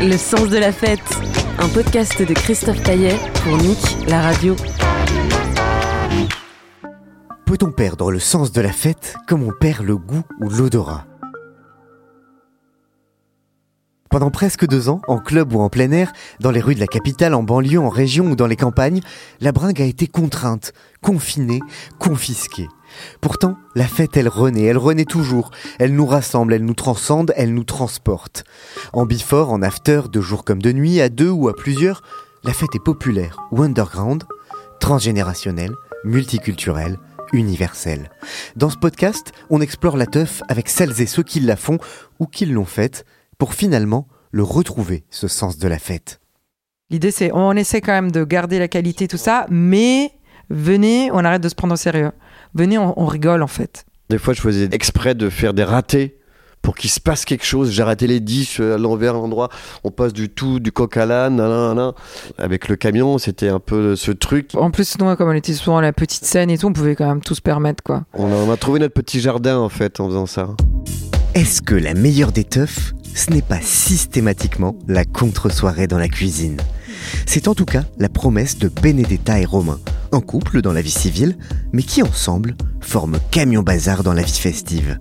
Le sens de la fête, un podcast de Christophe Caillet pour Nick, la radio. Peut-on perdre le sens de la fête comme on perd le goût ou l'odorat? Pendant presque deux ans, en club ou en plein air, dans les rues de la capitale, en banlieue, en région ou dans les campagnes, la bringue a été contrainte, confinée, confisquée. Pourtant, la fête, elle renaît, elle renaît toujours. Elle nous rassemble, elle nous transcende, elle nous transporte. En before, en after, de jour comme de nuit, à deux ou à plusieurs, la fête est populaire ou underground, transgénérationnelle, multiculturelle, universelle. Dans ce podcast, on explore la teuf avec celles et ceux qui la font ou qui l'ont faite pour finalement le retrouver, ce sens de la fête. L'idée, c'est on essaie quand même de garder la qualité, tout ça, mais venez, on arrête de se prendre au sérieux. Venez, on, on rigole en fait. Des fois, je faisais exprès de faire des ratés pour qu'il se passe quelque chose. J'ai raté les 10 à l'envers, à l'endroit. On passe du tout, du coq à l'âne. Avec le camion, c'était un peu ce truc. En plus, nous, comme on était souvent à la petite scène et tout, on pouvait quand même tout se permettre, quoi. On a, on a trouvé notre petit jardin, en fait, en faisant ça. Est-ce que la meilleure des teufs, ce n'est pas systématiquement la contre-soirée dans la cuisine. C'est en tout cas la promesse de Benedetta et Romain, un couple dans la vie civile, mais qui ensemble forment camion bazar dans la vie festive.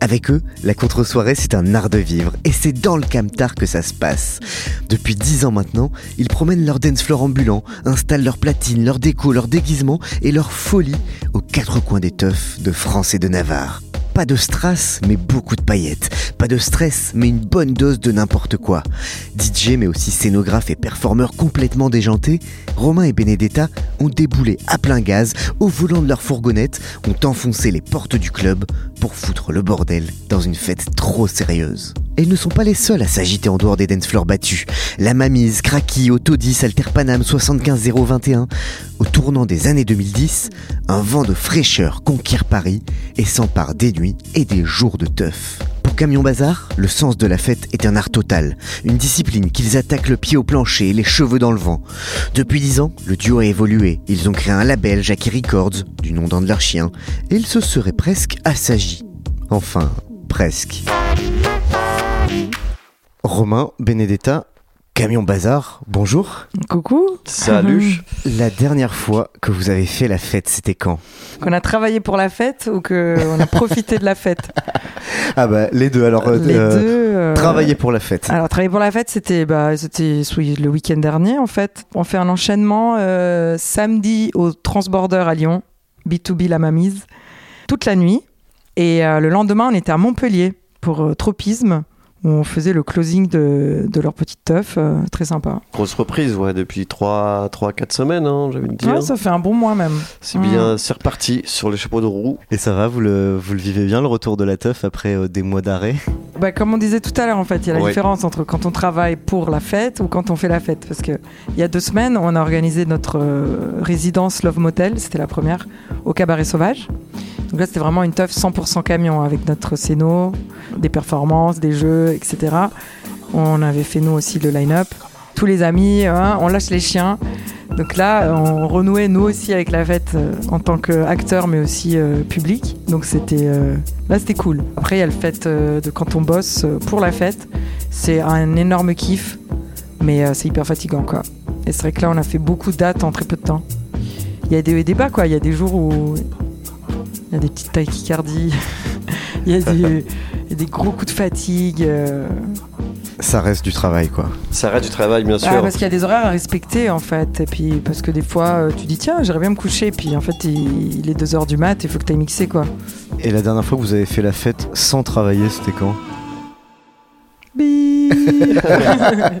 Avec eux, la contre-soirée c'est un art de vivre, et c'est dans le camtar que ça se passe. Depuis dix ans maintenant, ils promènent leur dance floor ambulant, installent leur platine, leur déco, leur déguisement et leur folie aux quatre coins des teufs de France et de Navarre. Pas de strass, mais beaucoup de paillettes. Pas de stress, mais une bonne dose de n'importe quoi. DJ, mais aussi scénographe et performeur complètement déjanté, Romain et Benedetta ont déboulé à plein gaz au volant de leur fourgonnette, ont enfoncé les portes du club pour foutre le bordel dans une fête trop sérieuse. Et ne sont pas les seuls à s'agiter en dehors des dance floors battus. La Mamise, Kraki, Autodis, Alterpanam 75021. Au tournant des années 2010, un vent de fraîcheur conquiert Paris et s'empare des nuits et des jours de teuf. Camion Bazar, le sens de la fête est un art total, une discipline qu'ils attaquent le pied au plancher et les cheveux dans le vent. Depuis dix ans, le duo a évolué. Ils ont créé un label, Jackie Records, du nom d'un de leurs chiens, et ils se seraient presque assagis. Enfin, presque. Romain, Benedetta, Camion Bazar, bonjour. Coucou. Salut. La dernière fois que vous avez fait la fête, c'était quand? Qu'on a travaillé pour la fête ou qu'on a profité de la fête? Ah bah les deux, alors euh, Les euh, deux. euh, travailler pour la fête. Alors, travailler pour la fête, c'était bah, c'était le week-end dernier, en fait. On fait un enchaînement euh, samedi au Transborder à Lyon, B2B La Mamise, toute la nuit. Et euh, le lendemain, on était à Montpellier pour euh, Tropisme, on faisait le closing de, de leur petite teuf. euh, très sympa. Grosse reprise, ouais, depuis 3-4 semaines, hein, de dire. Ouais, ça fait un bon mois même. C'est bien, c'est reparti sur les chapeaux de roue. Et ça va, vous le, vous le vivez bien le retour de la teuf après euh, des mois d'arrêt? Bah, comme on disait tout à l'heure, en fait, il y a la Ouais. différence entre quand on travaille pour la fête ou quand on fait la fête. Parce que il y a deux semaines, on a organisé notre euh, résidence Love Motel, c'était la première, au Cabaret Sauvage. Donc là, c'était vraiment une teuf 100% camion avec notre scéno, des performances, des jeux, etc. On avait fait nous aussi le line-up. Tous les amis, hein, on lâche les chiens. Donc là, on renouait nous aussi avec la fête euh, en tant qu'acteur, mais aussi euh, public. Donc c'était euh, là, c'était cool. Après, il y a le fait de quand on bosse pour la fête, c'est un énorme kiff, mais c'est hyper fatigant quoi. Et c'est vrai que là, on a fait beaucoup de dates en très peu de temps. Il y a des débats quoi. Il y a des jours où il y a des petites tachycardies, il, y a des, il y a des gros coups de fatigue. euh. Ça reste du travail, quoi. Ça reste du travail, bien sûr. Ah, parce qu'il y a des horaires à respecter en fait. Et puis parce que des fois, euh, tu dis tiens, j'aimerais bien me coucher. Puis en fait, il, il est 2h du mat, il faut que tu ailles mixer quoi. Et la dernière fois que vous avez fait la fête sans travailler, c'était quand?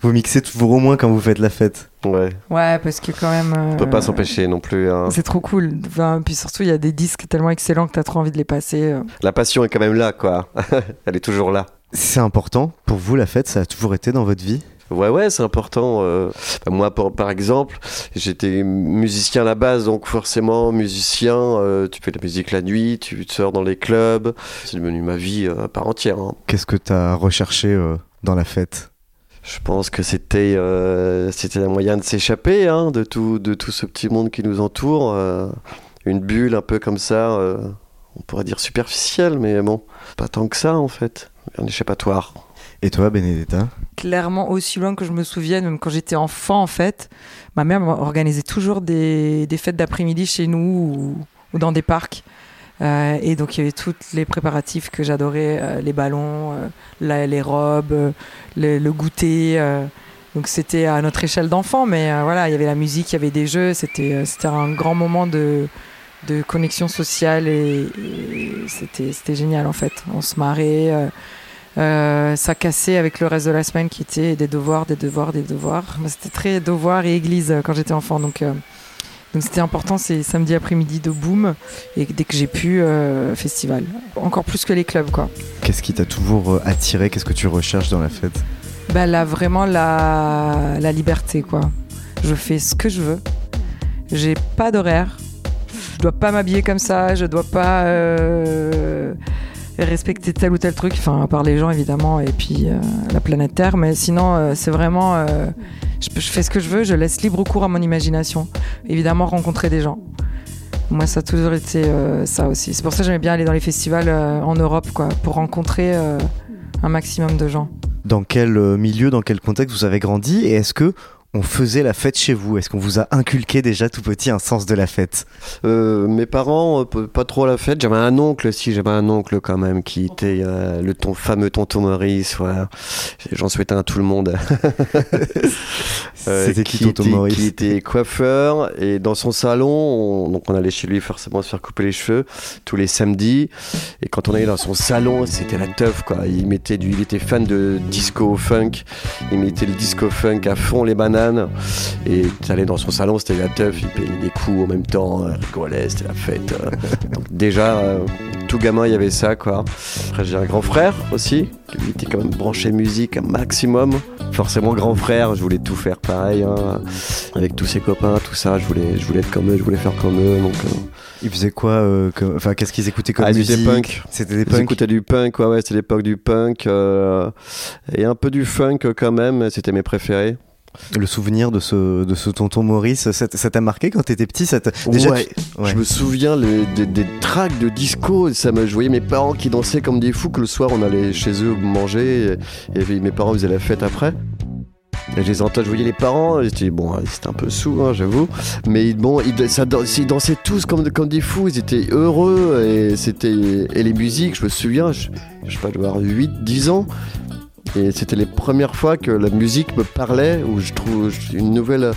Vous mixez toujours au moins quand vous faites la fête. Ouais. ouais, parce que quand même. On peut euh, pas s'empêcher non plus. hein. C'est trop cool. Enfin, puis surtout, il y a des disques tellement excellents que tu as trop envie de les passer. euh. La passion est quand même là, quoi. Elle est toujours là. C'est important pour vous la fête, ça a toujours été dans votre vie? Ouais, ouais, c'est important. euh. Moi, par, par exemple, j'étais musicien à la base, donc forcément, musicien, euh, tu fais de la musique la nuit, tu sors dans les clubs. C'est devenu ma vie euh, à part entière. hein. Qu'est-ce que tu as recherché dans la fête? Je pense que c'était c'était un moyen de s'échapper hein, de, tout, de tout ce petit monde qui nous entoure. une bulle un peu comme ça, on pourrait dire superficielle, mais bon, pas tant que ça en fait. Un échappatoire. Et toi, Benedetta Clairement, aussi loin que je me souvienne, même quand j'étais enfant, en fait, ma mère organisait toujours des, des fêtes d'après-midi chez nous ou, dans des parcs. Euh, et donc, il y avait tous les préparatifs que j'adorais euh, les ballons, euh, les robes, le, goûter. donc, c'était à notre échelle d'enfant, mais voilà, il y avait la musique, il y avait des jeux. C'était un grand moment de, de connexion sociale et, et c'était génial en fait. On se marrait. Euh, ça cassait avec le reste de la semaine qui était des devoirs, des devoirs, des devoirs. C'était très devoirs et église euh, quand j'étais enfant. Donc, euh, donc c'était important, c'est samedi après-midi de boom. Et dès que j'ai pu, euh, festival. Encore plus que les clubs, quoi. Qu'est-ce qui t'a toujours attiré? Qu'est-ce que tu recherches dans la fête? Bah là, vraiment la, la liberté, quoi. Je fais ce que je veux. J'ai pas d'horaire. Je dois pas m'habiller comme ça. Je dois pas respecter tel ou tel truc. Enfin, à part les gens, évidemment, et puis euh, la planète Terre. Mais sinon, euh, c'est vraiment. euh, je, je fais ce que je veux. Je laisse libre cours à mon imagination. Évidemment, rencontrer des gens. Moi, ça a toujours été ça aussi. C'est pour ça que j'aimais bien aller dans les festivals en Europe, quoi, pour rencontrer un maximum de gens. Dans quel milieu, dans quel contexte vous avez grandi Et est-ce que on faisait la fête chez vous Est-ce qu'on vous a inculqué déjà tout petit un sens de la fête? Euh, mes parents, euh, pas trop à la fête. J'avais un oncle, si, j'avais un oncle quand même, qui était euh, le ton, fameux tonton Maurice. Voilà. J'en souhaitais à tout le monde. Euh, C'était qui, qui Tonton était, Maurice Qui était coiffeur. Et dans son salon, on, donc on allait chez lui forcément se faire couper les cheveux tous les samedis. Et quand on allait dans son salon, c'était la teuf, quoi. Il mettait du, il était fan de disco funk. Il mettait le disco funk à fond, les bananes. Et tu allais dans son salon, c'était la teuf. Il payait des coups en même temps, rigolait, c'était la fête. euh. Donc déjà, euh, tout gamin, il y avait ça, quoi. Après, j'ai un grand frère aussi, qui lui était quand même branché musique un maximum. Forcément, grand frère, je voulais tout faire pareil, hein, avec tous ses copains, tout ça. Je voulais, je voulais être comme eux, je voulais faire comme eux. Donc, euh, Ils faisaient quoi euh, comme- Enfin, qu'est-ce qu'ils écoutaient comme Ah, musique étaient punk. C'était des Ils punks. écoutaient du punk, ouais, ouais, c'était l'époque du punk. euh, et un peu du funk quand même, c'était mes préférés. Le souvenir de ce, de ce tonton Maurice, ça t'a marqué quand t'étais petit ça Déjà, Ouais. tu- ouais. Je me souviens des, des tracks de disco, ça me, je voyais mes parents qui dansaient comme des fous, que le soir on allait chez eux manger, et, et mes parents faisaient la fête après. Et je les entends, je voyais les parents, j'étais bon, ils étaient un peu sous, hein, j'avoue, mais bon, ils, ça, dan- ils dansaient tous comme, comme des fous, ils étaient heureux, et c'était et les musiques, je me souviens, je, je sais pas, avoir 8, 10 ans, et c'était les premières fois que la musique me parlait, où je trouve une nouvelle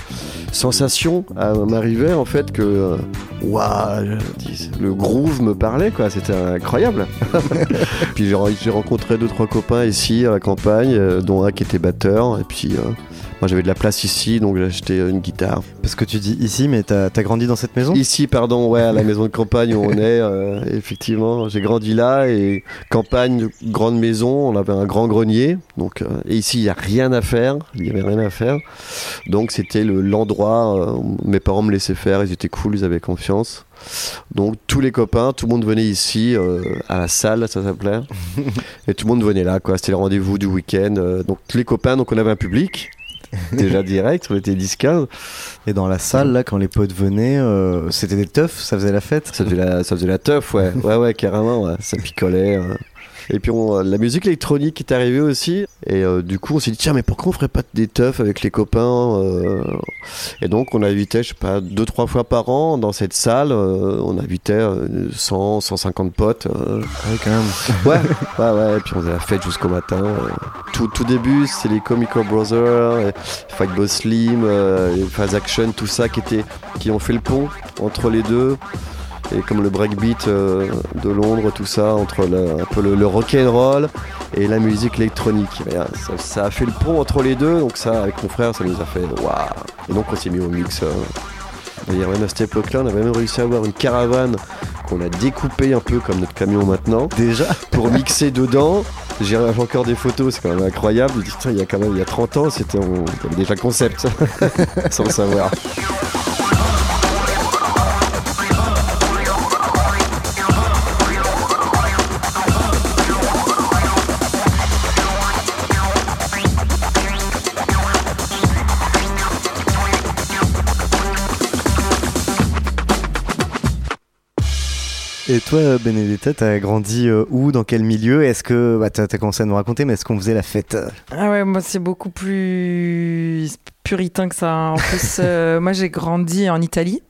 sensation à m'arrivait en fait que euh, waouh le groove me parlait quoi. C'était incroyable. Puis j'ai rencontré deux trois copains ici à la campagne euh, dont un qui était batteur et puis euh, moi j'avais de la place ici donc j'ai acheté une guitare. Parce que tu dis ici, mais t'as as grandi dans cette maison? Ici pardon ouais à la maison de campagne où on est euh, effectivement j'ai grandi là et campagne grande maison on avait un grand grenier donc euh, et ici il y a rien à faire il y avait rien à faire. Donc c'était le- l'endroit euh, où mes parents me laissaient faire ils étaient cool ils avaient confiance. Donc tous les copains tout le monde venait ici euh, à la salle ça s'appelait. Et tout le monde venait là quoi c'était le rendez-vous du week-end euh, donc tous les copains donc on avait un public déjà direct on était 10-15 Et dans la salle, là, quand les potes venaient, euh, c'était des teufs, ça faisait la fête Ça faisait la, ça faisait la teuf, ouais. Ouais, ouais, carrément, ouais. Ça picolait. euh. Et puis on- la musique électronique est arrivée aussi. Et euh, du coup, on s'est dit, tiens, mais pourquoi on ferait pas des teufs avec les copains euh? Et donc, on invitait, je sais pas, deux, trois fois par an dans cette salle. euh, on invitait euh, 100, 150 potes. euh. Ah oui, quand même. Ouais, ouais, ouais. Et puis on faisait la fête jusqu'au matin. euh. Tout, tout début, c'est les Comical Brothers, et Fight Boss Slim, euh, Phase Action, tout ça qui, était, qui ont fait le pont entre les deux. Et comme le breakbeat euh, de Londres, tout ça, entre le, un peu le, le rock'n'roll et la musique électronique. Et là, ça, ça a fait le pont entre les deux, donc ça, avec mon frère, ça nous a fait waouh. Et donc on s'est mis au mix. euh. D'ailleurs, même à cette époque-là, on avait même réussi à avoir une caravane qu'on a découpée un peu comme notre camion maintenant Déjà pour mixer dedans. J'ai encore des photos, c'est quand même incroyable. Il y a quand même il y a 30 ans, c'était déjà le concept, sans le savoir. Et toi, Benedetta, t'as grandi euh, où Dans quel milieu? Est-ce que. Bah, t'as as commencé à nous raconter, mais est-ce qu'on faisait la fête? Ah ouais, moi c'est beaucoup plus puritain que ça. hein. En plus, euh, moi j'ai grandi en Italie.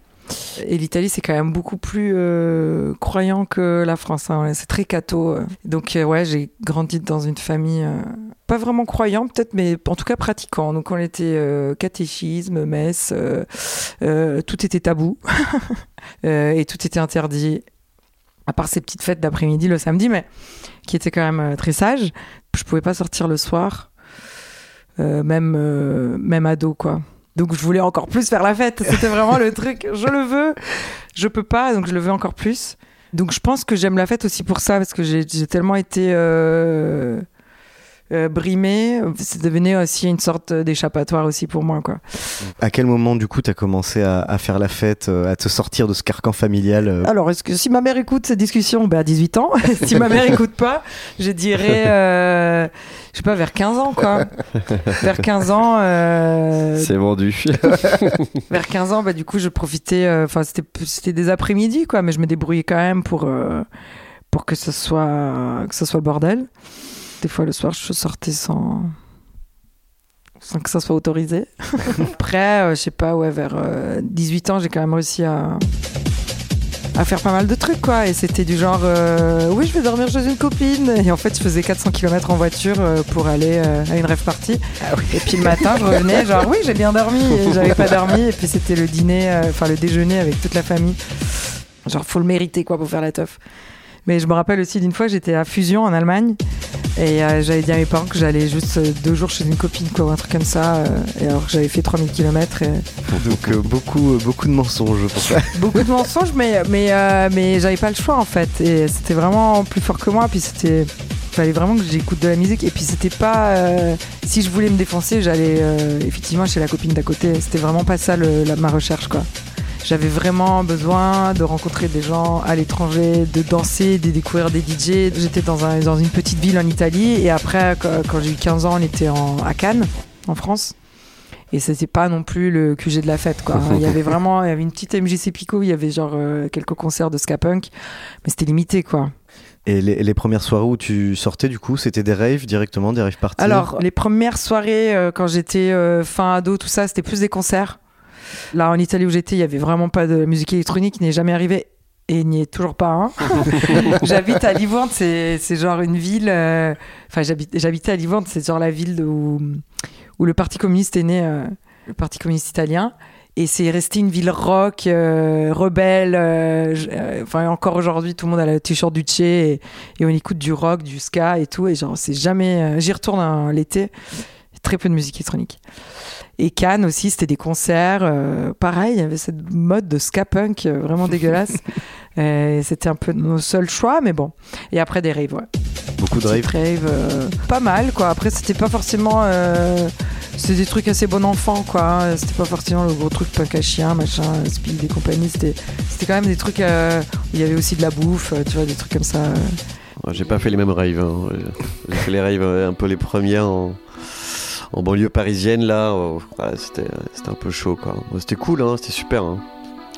Et l'Italie, c'est quand même beaucoup plus euh, croyant que la France. hein. C'est très catho. Donc, euh, ouais, j'ai grandi dans une famille euh, pas vraiment croyant, peut-être, mais en tout cas pratiquant. Donc, on était catéchisme, messe, tout était tabou et tout était interdit. À part ces petites fêtes d'après-midi le samedi, mais qui étaient quand même euh, très sages. Je pouvais pas sortir le soir, euh, même, euh, même ado, quoi. Donc je voulais encore plus faire la fête. C'était vraiment le truc. Je le veux, je peux pas, donc je le veux encore plus. Donc je pense que j'aime la fête aussi pour ça, parce que j'ai tellement été euh, brimée. C'est devenu aussi une sorte d'échappatoire aussi pour moi, quoi. À quel moment, du coup, t'as commencé à, à faire la fête, euh, à te sortir de ce carcan familial euh Alors, est-ce que si ma mère écoute cette discussion, ben à 18 ans. si ma mère écoute pas, je dirais, euh, je sais pas, vers 15 ans, quoi. vers 15 ans, euh, C'est vendu. vers 15 ans, bah, du coup, je profitais, enfin, c'était, c'était des après-midi, quoi, mais je me débrouillais quand même pour, euh, pour que ce soit, que ce soit le bordel. Des fois, le soir, je sortais sans, sans que ça soit autorisé. Après, euh, je sais pas, ouais, vers euh, 18 ans, j'ai quand même réussi à, à faire pas mal de trucs, quoi. Et c'était du genre, euh, oui, je vais dormir chez une copine. Et en fait, je faisais 400 km en voiture euh, pour aller euh, à une rêve party. Et puis le matin, je revenais, genre, oui, j'ai bien dormi. Et j'avais pas dormi. Et puis c'était le dîner, euh, enfin, le déjeuner avec toute la famille. Genre, faut le mériter, quoi, pour faire la teuf. Mais je me rappelle aussi d'une fois, j'étais à Fusion en Allemagne. Et euh, j'avais dit à mes parents que j'allais juste euh, deux jours chez une copine, quoi, ou un truc comme ça. euh, et alors que j'avais fait 3000 km. Et... Donc, euh, beaucoup, euh, beaucoup de mensonges pour ça. Beaucoup de mensonges, mais, mais, euh, mais j'avais pas le choix en fait. Et c'était vraiment plus fort que moi. Puis c'était. Il fallait vraiment que j'écoute de la musique. Et puis c'était pas. euh, si je voulais me défoncer, j'allais euh, effectivement chez la copine d'à côté. C'était vraiment pas ça le- la- ma recherche quoi. J'avais vraiment besoin de rencontrer des gens à l'étranger, de danser, de découvrir des DJ. J'étais dans, un, dans une petite ville en Italie et après, quand, j'ai eu 15 ans, on était en, à Cannes, en France. Et c'était pas non plus le QG de la fête, quoi. Il y avait vraiment, il y avait une petite MJC Pico, il y avait genre euh, quelques concerts de ska punk, mais c'était limité, quoi. Et les, les premières soirées où tu sortais, du coup, c'était des raves directement, des raves parties? Alors, les premières soirées, euh, quand j'étais euh, fin ado, tout ça, c'était plus des concerts. Là, en Italie où j'étais, il y avait vraiment pas de musique électronique, il n'est jamais arrivé. Et il n'y est toujours pas un. J'habite à Livourne, c'est c'est genre une ville. euh, Enfin, j'habite- j'habitais à Livourne, c'est genre la ville où, où le Parti communiste est né, euh, le Parti communiste italien. Et c'est resté une ville rock, euh, rebelle. euh, Enfin, encore aujourd'hui, tout le monde a le t-shirt du Che et, et on écoute du rock, du ska et tout. Et genre, c'est jamais. J'y retourne hein, l'été. Très peu de musique électronique. Et Cannes aussi, c'était des concerts. euh, pareil, il y avait cette mode de ska punk euh, vraiment dégueulasse. Et C'était un peu nos seuls choix, mais bon. Et après des raves, ouais. Beaucoup de raves. Rave, euh, pas mal, quoi. Après, c'était pas forcément. euh, c'était des trucs assez bon enfant, quoi. C'était pas forcément le gros truc punk à chien, machin, speed et compagnie. C'était c'était quand même des trucs euh, où il y avait aussi de la bouffe, tu vois, des trucs comme ça. Ouais, J'ai pas fait les mêmes raves. hein. J'ai fait les raves un peu les premières en, en banlieue parisienne là. oh, ouais, c'était c'était un peu chaud quoi. C'était cool, hein, c'était super. hein.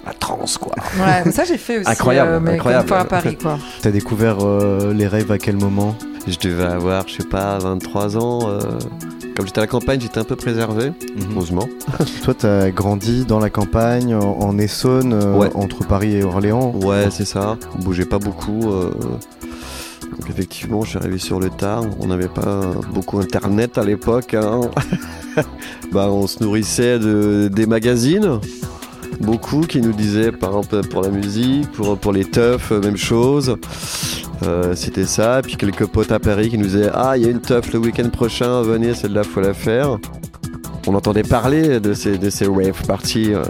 la trance, quoi. Ouais, mais ça j'ai fait aussi. Incroyable, euh, mais incroyable. Une fois à Paris, quoi. T'as découvert euh, les rêves à quel moment? Je devais avoir, je sais pas, 23 ans. euh, Comme j'étais à la campagne, j'étais un peu préservé, heureusement. Toi, t'as grandi dans la campagne, en, en Essonne, euh, Ouais. entre Paris et Orléans? Ouais, c'est ça. On bougeait pas beaucoup. Euh, Donc effectivement, je suis arrivé sur le tard. On n'avait pas beaucoup internet à l'époque. hein. bah, on se nourrissait de, des magazines. Beaucoup qui nous disaient, par exemple, pour la musique, pour, les teufs, même chose. Euh, C'était ça. Puis quelques potes à Paris qui nous disaient Ah, il y a une teuf le week-end prochain, venez, celle-là, faut la faire. On entendait parler de ces, de ces rave parties, euh,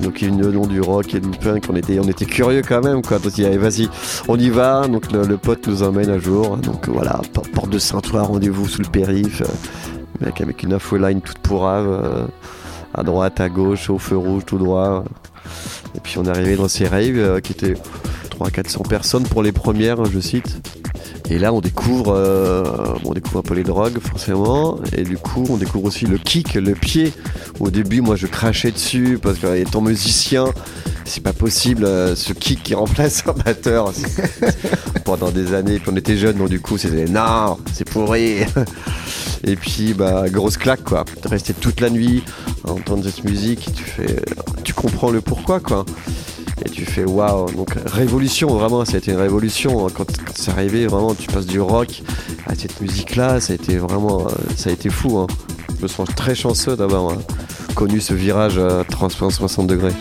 donc qui venaient nom du rock et du punk. On était, curieux quand même, quoi. Donc, il y avait, vas-y, on y va. Donc, le, pote nous emmène un jour. Donc, voilà, por- porte de Saint-Ouen, rendez-vous sous le périph'. euh, mec avec une infoline toute pourrave, euh, à droite, à gauche, au feu rouge, tout droit. Et puis, on est arrivé dans ces raves euh, qui étaient 300-400 personnes pour les premières, je cite. Et là, on découvre, euh, on découvre un peu les drogues, forcément. Et du coup, on découvre aussi le kick, le pied. Au début, moi, je crachais dessus parce qu'étant musicien, c'est pas possible. euh, ce kick qui remplace un batteur pendant des années. Puis on était jeunes, donc du coup, c'était non, c'est pourri. Et puis, bah, grosse claque, quoi. Rester toute la nuit à entendre cette musique, tu fais, tu comprends le pourquoi, quoi. Et tu fais waouh, donc révolution, vraiment, ça a été une révolution. hein. Quand, c'est arrivé, vraiment, tu passes du rock à cette musique-là, ça a été vraiment, euh, ça a été fou. hein. Je me sens très chanceux d'avoir euh, connu ce virage à 360 degrés.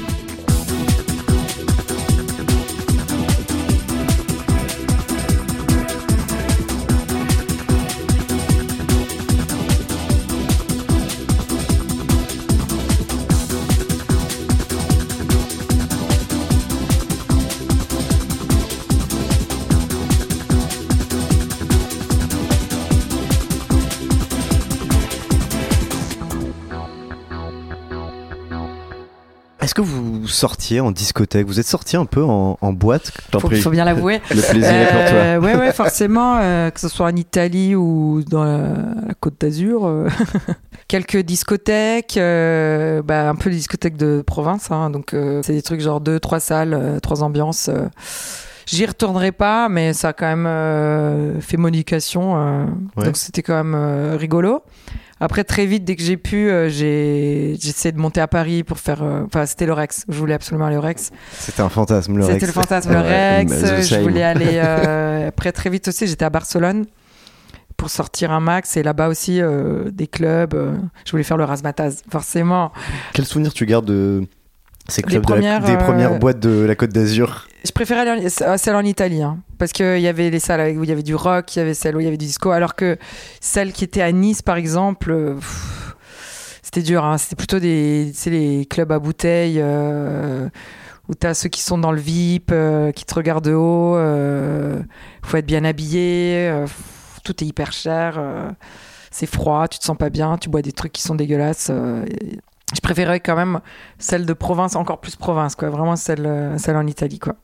Sortiez en discothèque Vous êtes sorti un peu en, en boîte T'en Faut, bien l'avouer. Le plaisir est pour toi. Euh, ouais, ouais, forcément, euh, que ce soit en Italie ou dans la, la Côte d'Azur. euh, quelques discothèques, bah, un peu les discothèques de province. hein, donc, c'est des trucs genre deux, trois salles, trois ambiances. J'y retournerai pas, mais ça a quand même euh, fait mon éducation. euh, Ouais. Donc, c'était quand même euh, rigolo. Après, très vite, dès que j'ai pu, euh, j'ai essayé de monter à Paris pour faire. euh, Enfin, c'était le Rex. Je voulais absolument aller au Rex. C'était un fantasme, le C'était le fantasme le Rex. Je voulais aller. euh, après, très vite aussi, j'étais à Barcelone pour sortir un max. Et là-bas aussi, des clubs. je voulais faire le Razmataz, forcément. Quel souvenir tu gardes de ces Des clubs, de la- premières, des euh, premières boîtes de la Côte d'Azur Je préférais aller en- à celle en Italie. hein, parce qu'il y avait les salles où il y avait du rock, il y avait celle où il y avait du disco. Alors que celle qui était à Nice, par exemple. euh, c'était dur, hein, c'était plutôt des, tu les clubs à bouteilles euh, où t'as ceux qui sont dans le VIP, euh, qui te regardent de haut, euh, faut être bien habillé, euh, tout est hyper cher, euh, c'est froid, tu te sens pas bien, tu bois des trucs qui sont dégueulasses. euh, et je préférais quand même celle de province, encore plus province, quoi, vraiment celle, euh, celle en Italie, quoi.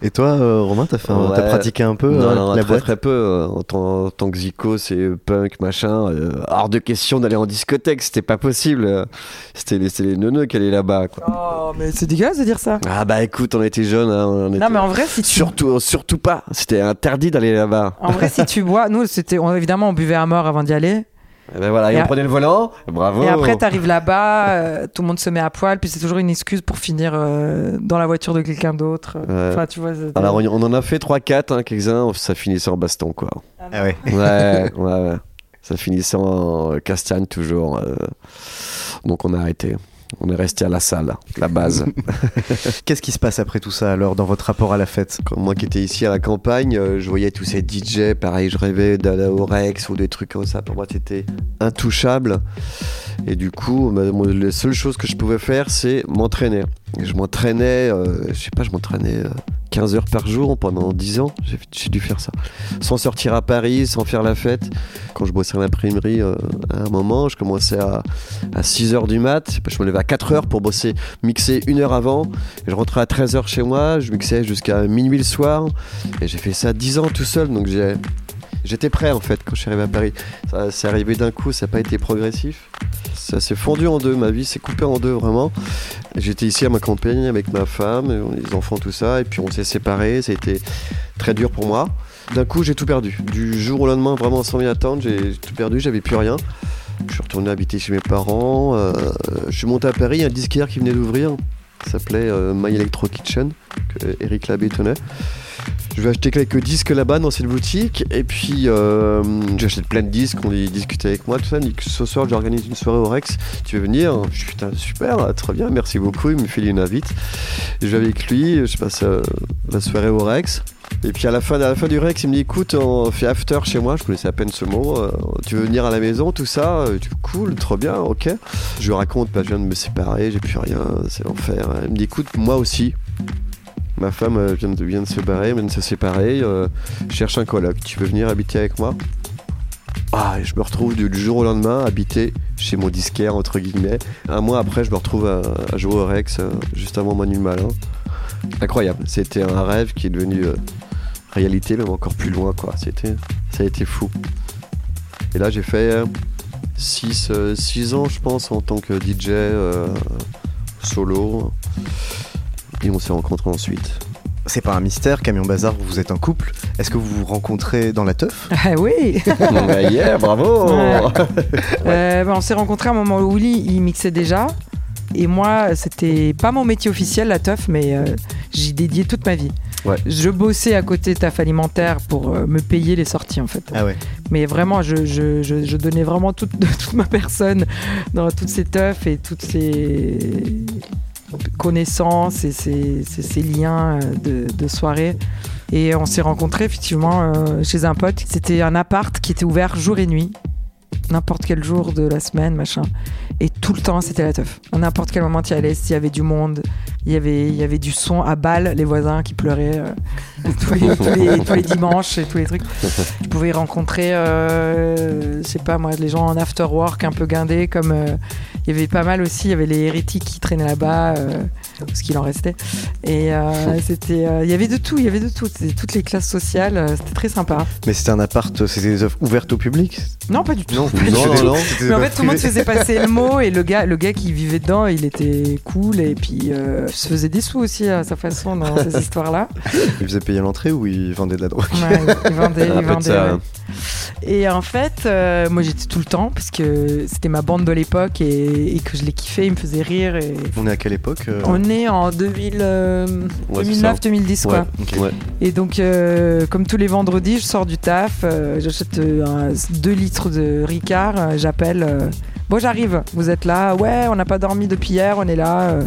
Et toi, euh, Romain, t'as fait Ouais. pratiqué un peu non, euh, non, la très boîte très peu. euh, En tant, en tant que Zico, c'est punk, machin. euh, hors de question d'aller en discothèque, c'était pas possible. C'était les, c'était les neuneux qui allaient là-bas. quoi. Oh, mais c'est dégueulasse de dire ça. Ah bah écoute, on était jeunes. hein, on était- Non, mais en vrai, si tu Surtout, surtout pas. C'était interdit d'aller là-bas. En vrai, si tu bois, nous, c'était, évidemment, on buvait à mort avant d'y aller. Et ben voilà, et, Et on prenait le volant. Bravo. Et après, t'arrives là-bas, euh, tout le monde se met à poil, puis c'est toujours une excuse pour finir euh, dans la voiture de quelqu'un d'autre. Ouais. Enfin, tu vois. Alors on, on en a fait 3-4, hein, quelques-uns, ça finissait en baston quoi. Ah ouais. Ouais, ouais, ouais. Ça finissait en euh, castagne toujours. euh. Donc on a arrêté. On est resté à la salle, la base. Qu'est-ce qui se passe après tout ça alors dans votre rapport à la fête? Moi qui étais ici à la campagne, euh, je voyais tous ces DJ, pareil, je rêvais d'aller au Rex ou des trucs comme ça. Pour moi, c'était intouchable. Et du coup, la seule chose que je pouvais faire, c'est m'entraîner. Je m'entraînais, euh, je sais pas, je m'entraînais euh, 15 heures par jour pendant 10 ans. J'ai dû faire ça. Sans sortir à Paris, sans faire la fête. Quand je bossais à l'imprimerie, euh, à un moment, je commençais à, à 6 heures du mat. Je me levais à 4 heures pour bosser, mixer une heure avant. Je rentrais à 13 heures chez moi. Je mixais jusqu'à minuit le soir. Et j'ai fait ça 10 ans tout seul. Donc j'ai. J'étais prêt en fait quand je suis arrivé à Paris. Ça, c'est arrivé d'un coup, ça n'a pas été progressif. ça s'est fondu en deux. Ma vie s'est coupée en deux vraiment. J'étais ici à ma campagne avec ma femme, les enfants, tout ça, et puis on s'est séparés. Ça a été très dur pour moi. D'un coup, j'ai tout perdu. Du jour au lendemain, vraiment sans m'y attendre, j'ai tout perdu. J'avais plus rien. Je suis retourné habiter chez mes parents. euh, je suis monté à Paris, un disquaire qui venait d'ouvrir. S'appelait euh, My Electro Kitchen, que Eric Labbé tenait. Je vais acheter quelques disques là-bas dans cette boutique. Et puis, euh, j'achète plein de disques. On y discutait avec moi, tout ça. Que ce soir, j'organise une soirée au Rex. Tu veux venir? Je suis putain, super, très bien, merci beaucoup. Il me fait une invite. Je vais avec lui, je passe euh, la soirée au Rex. Et puis à la fin, à la fin du Rex, il me dit écoute, on fait after chez moi. Je connaissais à peine ce mot. Euh, tu veux venir à la maison, tout ça? Cool, trop bien, ok. Je lui raconte, bah, je viens de me séparer, j'ai plus rien, c'est l'enfer. Il me dit écoute, moi aussi. Ma femme euh, vient de, se séparer, vient de se séparer. euh, cherche un coloc. Tu veux venir habiter avec moi? Ah, je me retrouve du, jour au lendemain habiter chez mon disquaire entre guillemets. Un mois après, je me retrouve à, jouer au Rex euh, juste avant le Malin. Incroyable. C'était un rêve qui est devenu réalité, même encore plus loin. C'était, ça a été fou. Et là, j'ai fait 6 ans, je pense, en tant que DJ solo. Et on s'est rencontrés ensuite. C'est pas un mystère, Camion Bazar, vous êtes en couple. Est-ce que vous vous rencontrez dans la teuf? Ah oui Ah, yeah, bravo Ouais. Euh, bah, On s'est rencontrés à un moment où Willy, il mixait déjà. Et moi, c'était pas mon métier officiel, la teuf, mais euh, j'y dédié toute ma vie. Ouais. Je bossais à côté taf alimentaire pour euh, me payer les sorties, en fait. Ah ouais. Mais vraiment, je, je- je- je donnais vraiment toute, toute ma personne dans toutes ces teufs et toutes ces connaissances et ces, ces- ces liens euh, de, de soirée. Et on s'est rencontrés effectivement euh, chez un pote. C'était un appart qui était ouvert jour et nuit. N'importe quel jour de la semaine, machin. Et tout le temps, c'était la teuf. À n'importe quel moment, tu y allais, s'il y avait du monde, il y avait, il y avait du son à balle, les voisins qui pleuraient euh, tous, les, tous les- tous les dimanches et tous les trucs. Tu pouvais rencontrer, euh, je sais pas moi, les gens en after work un peu guindés, comme euh, il y avait pas mal aussi, il y avait les hérétiques qui traînaient là-bas, euh, parce qu'il en restait. Et c'était, il y avait de tout, il y avait de tout, c'était toutes les classes sociales, c'était très sympa. Mais c'était un appart, c'était des œuvres ouvertes au public? Non, pas du tout. Non, non, non, non. Mais en fait, tout le monde faisait passer le mot et le gars, le gars qui vivait dedans, il était cool et puis euh, se faisait des sous aussi à sa façon dans ces histoires-là. Il faisait payer l'entrée ou il vendait de la drogue? Ouais, il vendait, il vendait, ça, ouais. hein. Et en fait, euh, moi j'étais tout le temps parce que c'était ma bande de l'époque et, et que je les kiffais, ils me faisaient rire. Et... On est à quelle époque euh? On est en 2000, euh, Ouais. 2009-2010 quoi. Ouais, Ok. ouais. Et donc, euh, comme tous les vendredis, je sors du taf, euh, j'achète 2 litres de Ricard, j'appelle. euh, bon, j'arrive, vous êtes là, ouais, on n'a pas dormi depuis hier, on est là.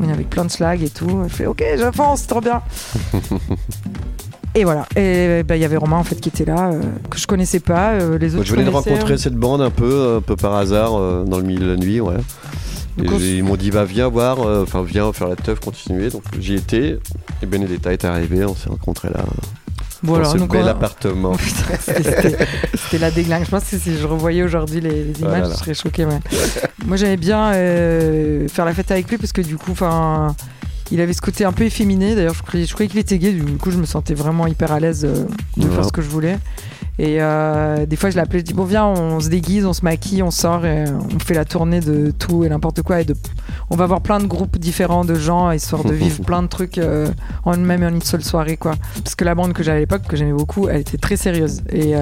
Euh, avec plein de slag et tout. Je fais, ok, j'avance, trop bien. et voilà. Et bah, il y avait Romain en fait qui était là, euh, que je connaissais pas. euh, les autres. je venais de rencontrer cette bande un peu, un peu par hasard euh, dans le milieu de la nuit, ouais. Et ils m'ont dit, va, viens voir, euh, enfin, viens faire la teuf, continuer. Donc, j'y étais. Et Benedetta est arrivé, on s'est rencontrés là, Voilà, dans ce bel on appartement. C'était- la déglingue. Je pense que si je revoyais aujourd'hui les, Oh images, là. je serais choquée. ouais. Moi, j'aimais bien euh, faire la fête avec lui parce que du coup, enfin, il avait ce côté un peu efféminé. D'ailleurs, je croyais, je croyais qu'il était gay. Du coup, je me sentais vraiment hyper à l'aise euh, de Ouais. faire ce que je voulais. Et euh, des fois, je l'appelais, je dis bon, viens, on se déguise, on se maquille, on sort et on fait la tournée de tout et n'importe quoi. Et de, on va voir plein de groupes différents de gens, histoire de vivre plein de trucs euh, en une même et en une seule soirée, quoi. Parce que la bande que j'avais à l'époque, que j'aimais beaucoup, elle était très sérieuse. Et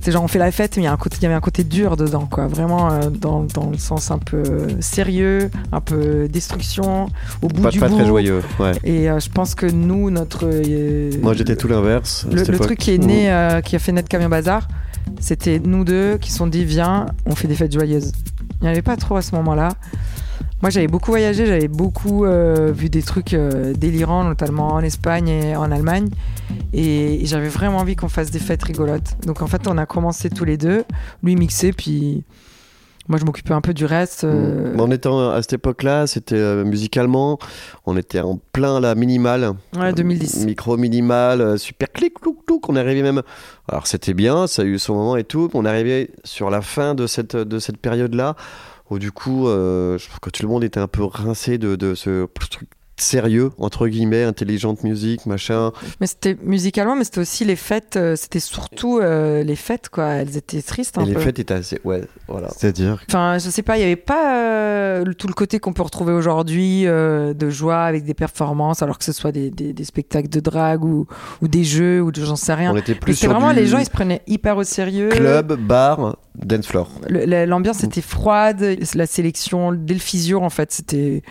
c'est genre, on fait la fête, mais il y, a un côté- il y avait un côté dur dedans, quoi. Vraiment euh, dans, dans le sens un peu sérieux, un peu destruction, au bout Pas, du pas bout. très joyeux, ouais. Et euh, je pense que nous, notre. euh, Moi, j'étais tout l'inverse. le, truc qui est né, euh, qui a fait naître Camion Bazar, c'était nous deux qui se sont dit viens, on fait des fêtes joyeuses. Il n'y en avait pas trop à ce moment-là. Moi, j'avais beaucoup voyagé, j'avais beaucoup euh, vu des trucs euh, délirants, notamment en Espagne et en Allemagne. Et, et j'avais vraiment envie qu'on fasse des fêtes rigolotes. Donc, en fait, on a commencé tous les deux, lui mixer, puis moi, je m'occupais un peu du reste. euh, Mais en étant à cette époque-là, c'était euh, musicalement, on était en plein la minimal. ouais, 2010. Micro minimal, euh, super clic, clouc, clouc. On arrivé même. Alors c'était bien, ça a eu son moment et tout. On arrivé sur la fin de cette, de cette période-là, où du coup, euh, je trouve que tout le monde était un peu rincé de, de ce truc sérieux, entre guillemets, intelligente musique, machin. Mais c'était musicalement, mais c'était aussi les fêtes. euh, c'était surtout euh, les fêtes, quoi. Elles étaient tristes un Et les peu. fêtes étaient assez. Ouais, voilà. C'est-à-dire? Enfin, je sais pas, il y avait pas euh, tout le côté qu'on peut retrouver aujourd'hui euh, de joie avec des performances, alors que ce soit des, des- des spectacles de drague ou, ou des jeux ou de j'en sais rien. On était plus c'était sur vraiment du les gens, ils se prenaient hyper au sérieux. club, bar, dance floor. L'ambiance était froide, la sélection dès le physio en fait, c'était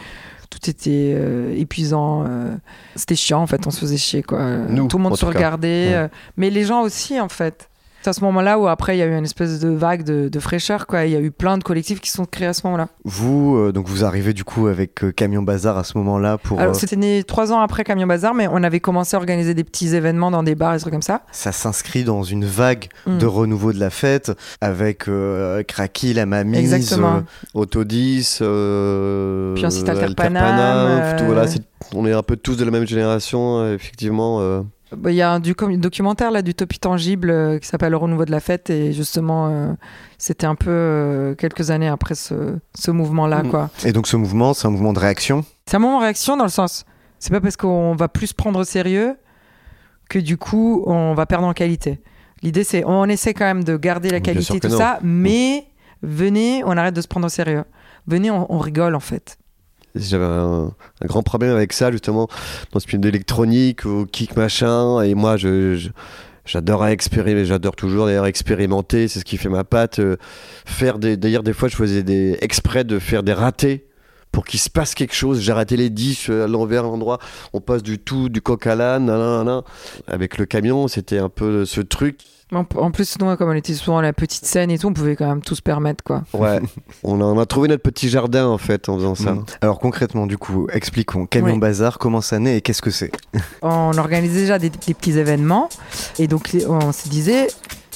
tout était euh, épuisant, euh, c'était chiant en fait, on se faisait chier quoi. Nous, tout le monde se regardait, Ouais. euh, mais les gens aussi en fait. C'est à ce moment-là où après il y a eu une espèce de vague de, de fraîcheur quoi. Il y a eu plein de collectifs qui sont créés à ce moment-là. Vous, euh, donc vous arrivez du coup avec euh, Camion Bazar à ce moment-là pour. Alors euh, c'était né trois ans après Camion Bazar, mais on avait commencé à organiser des petits événements dans des bars et des trucs comme ça. ça s'inscrit dans une vague Mm. de renouveau de la fête avec euh, Kraki, la Mamise, Exactement. Auto 10, euh, Puis ensuite Alter Alter Panam, Panam, tout, voilà, c'est- on est un peu tous de la même génération, effectivement. Bah, Il y a un du- documentaire là du Topi Tangible euh, qui s'appelle Le renouveau de la fête et justement euh, c'était un peu euh, quelques années après ce, ce mouvement-là Mm. quoi. Et donc ce mouvement, c'est un mouvement de réaction? C'est un moment de réaction dans le sens, c'est pas parce qu'on va plus se prendre au sérieux que du coup on va perdre en qualité. L'idée c'est on essaie quand même de garder la Bien qualité tout non. ça, mais venez, on arrête de se prendre au sérieux. Venez, on, on rigole en fait. J'avais un, grand problème avec ça, justement, dans ce film d'électronique ou kick machin. Et moi, je, je- j'adore expérimenter, j'adore toujours d'ailleurs expérimenter. C'est ce qui fait ma patte. euh, faire des, d'ailleurs, des fois, je faisais des exprès de faire des ratés pour qu'il se passe quelque chose. Raté les 10 à l'envers, à l'endroit. On passe du tout, du coq à l'âne. Avec le camion, c'était un peu ce truc. En, plus, nous, comme on était souvent à la petite scène et tout, on pouvait quand même tout se permettre quoi. Ouais. on, a, on a trouvé notre petit jardin, en fait, en faisant ça. Mm. Alors concrètement, du coup, expliquons. Camion Oui. Bazar, comment ça naît et qu'est-ce que c'est? On organisait déjà des, des petits événements et donc on se disait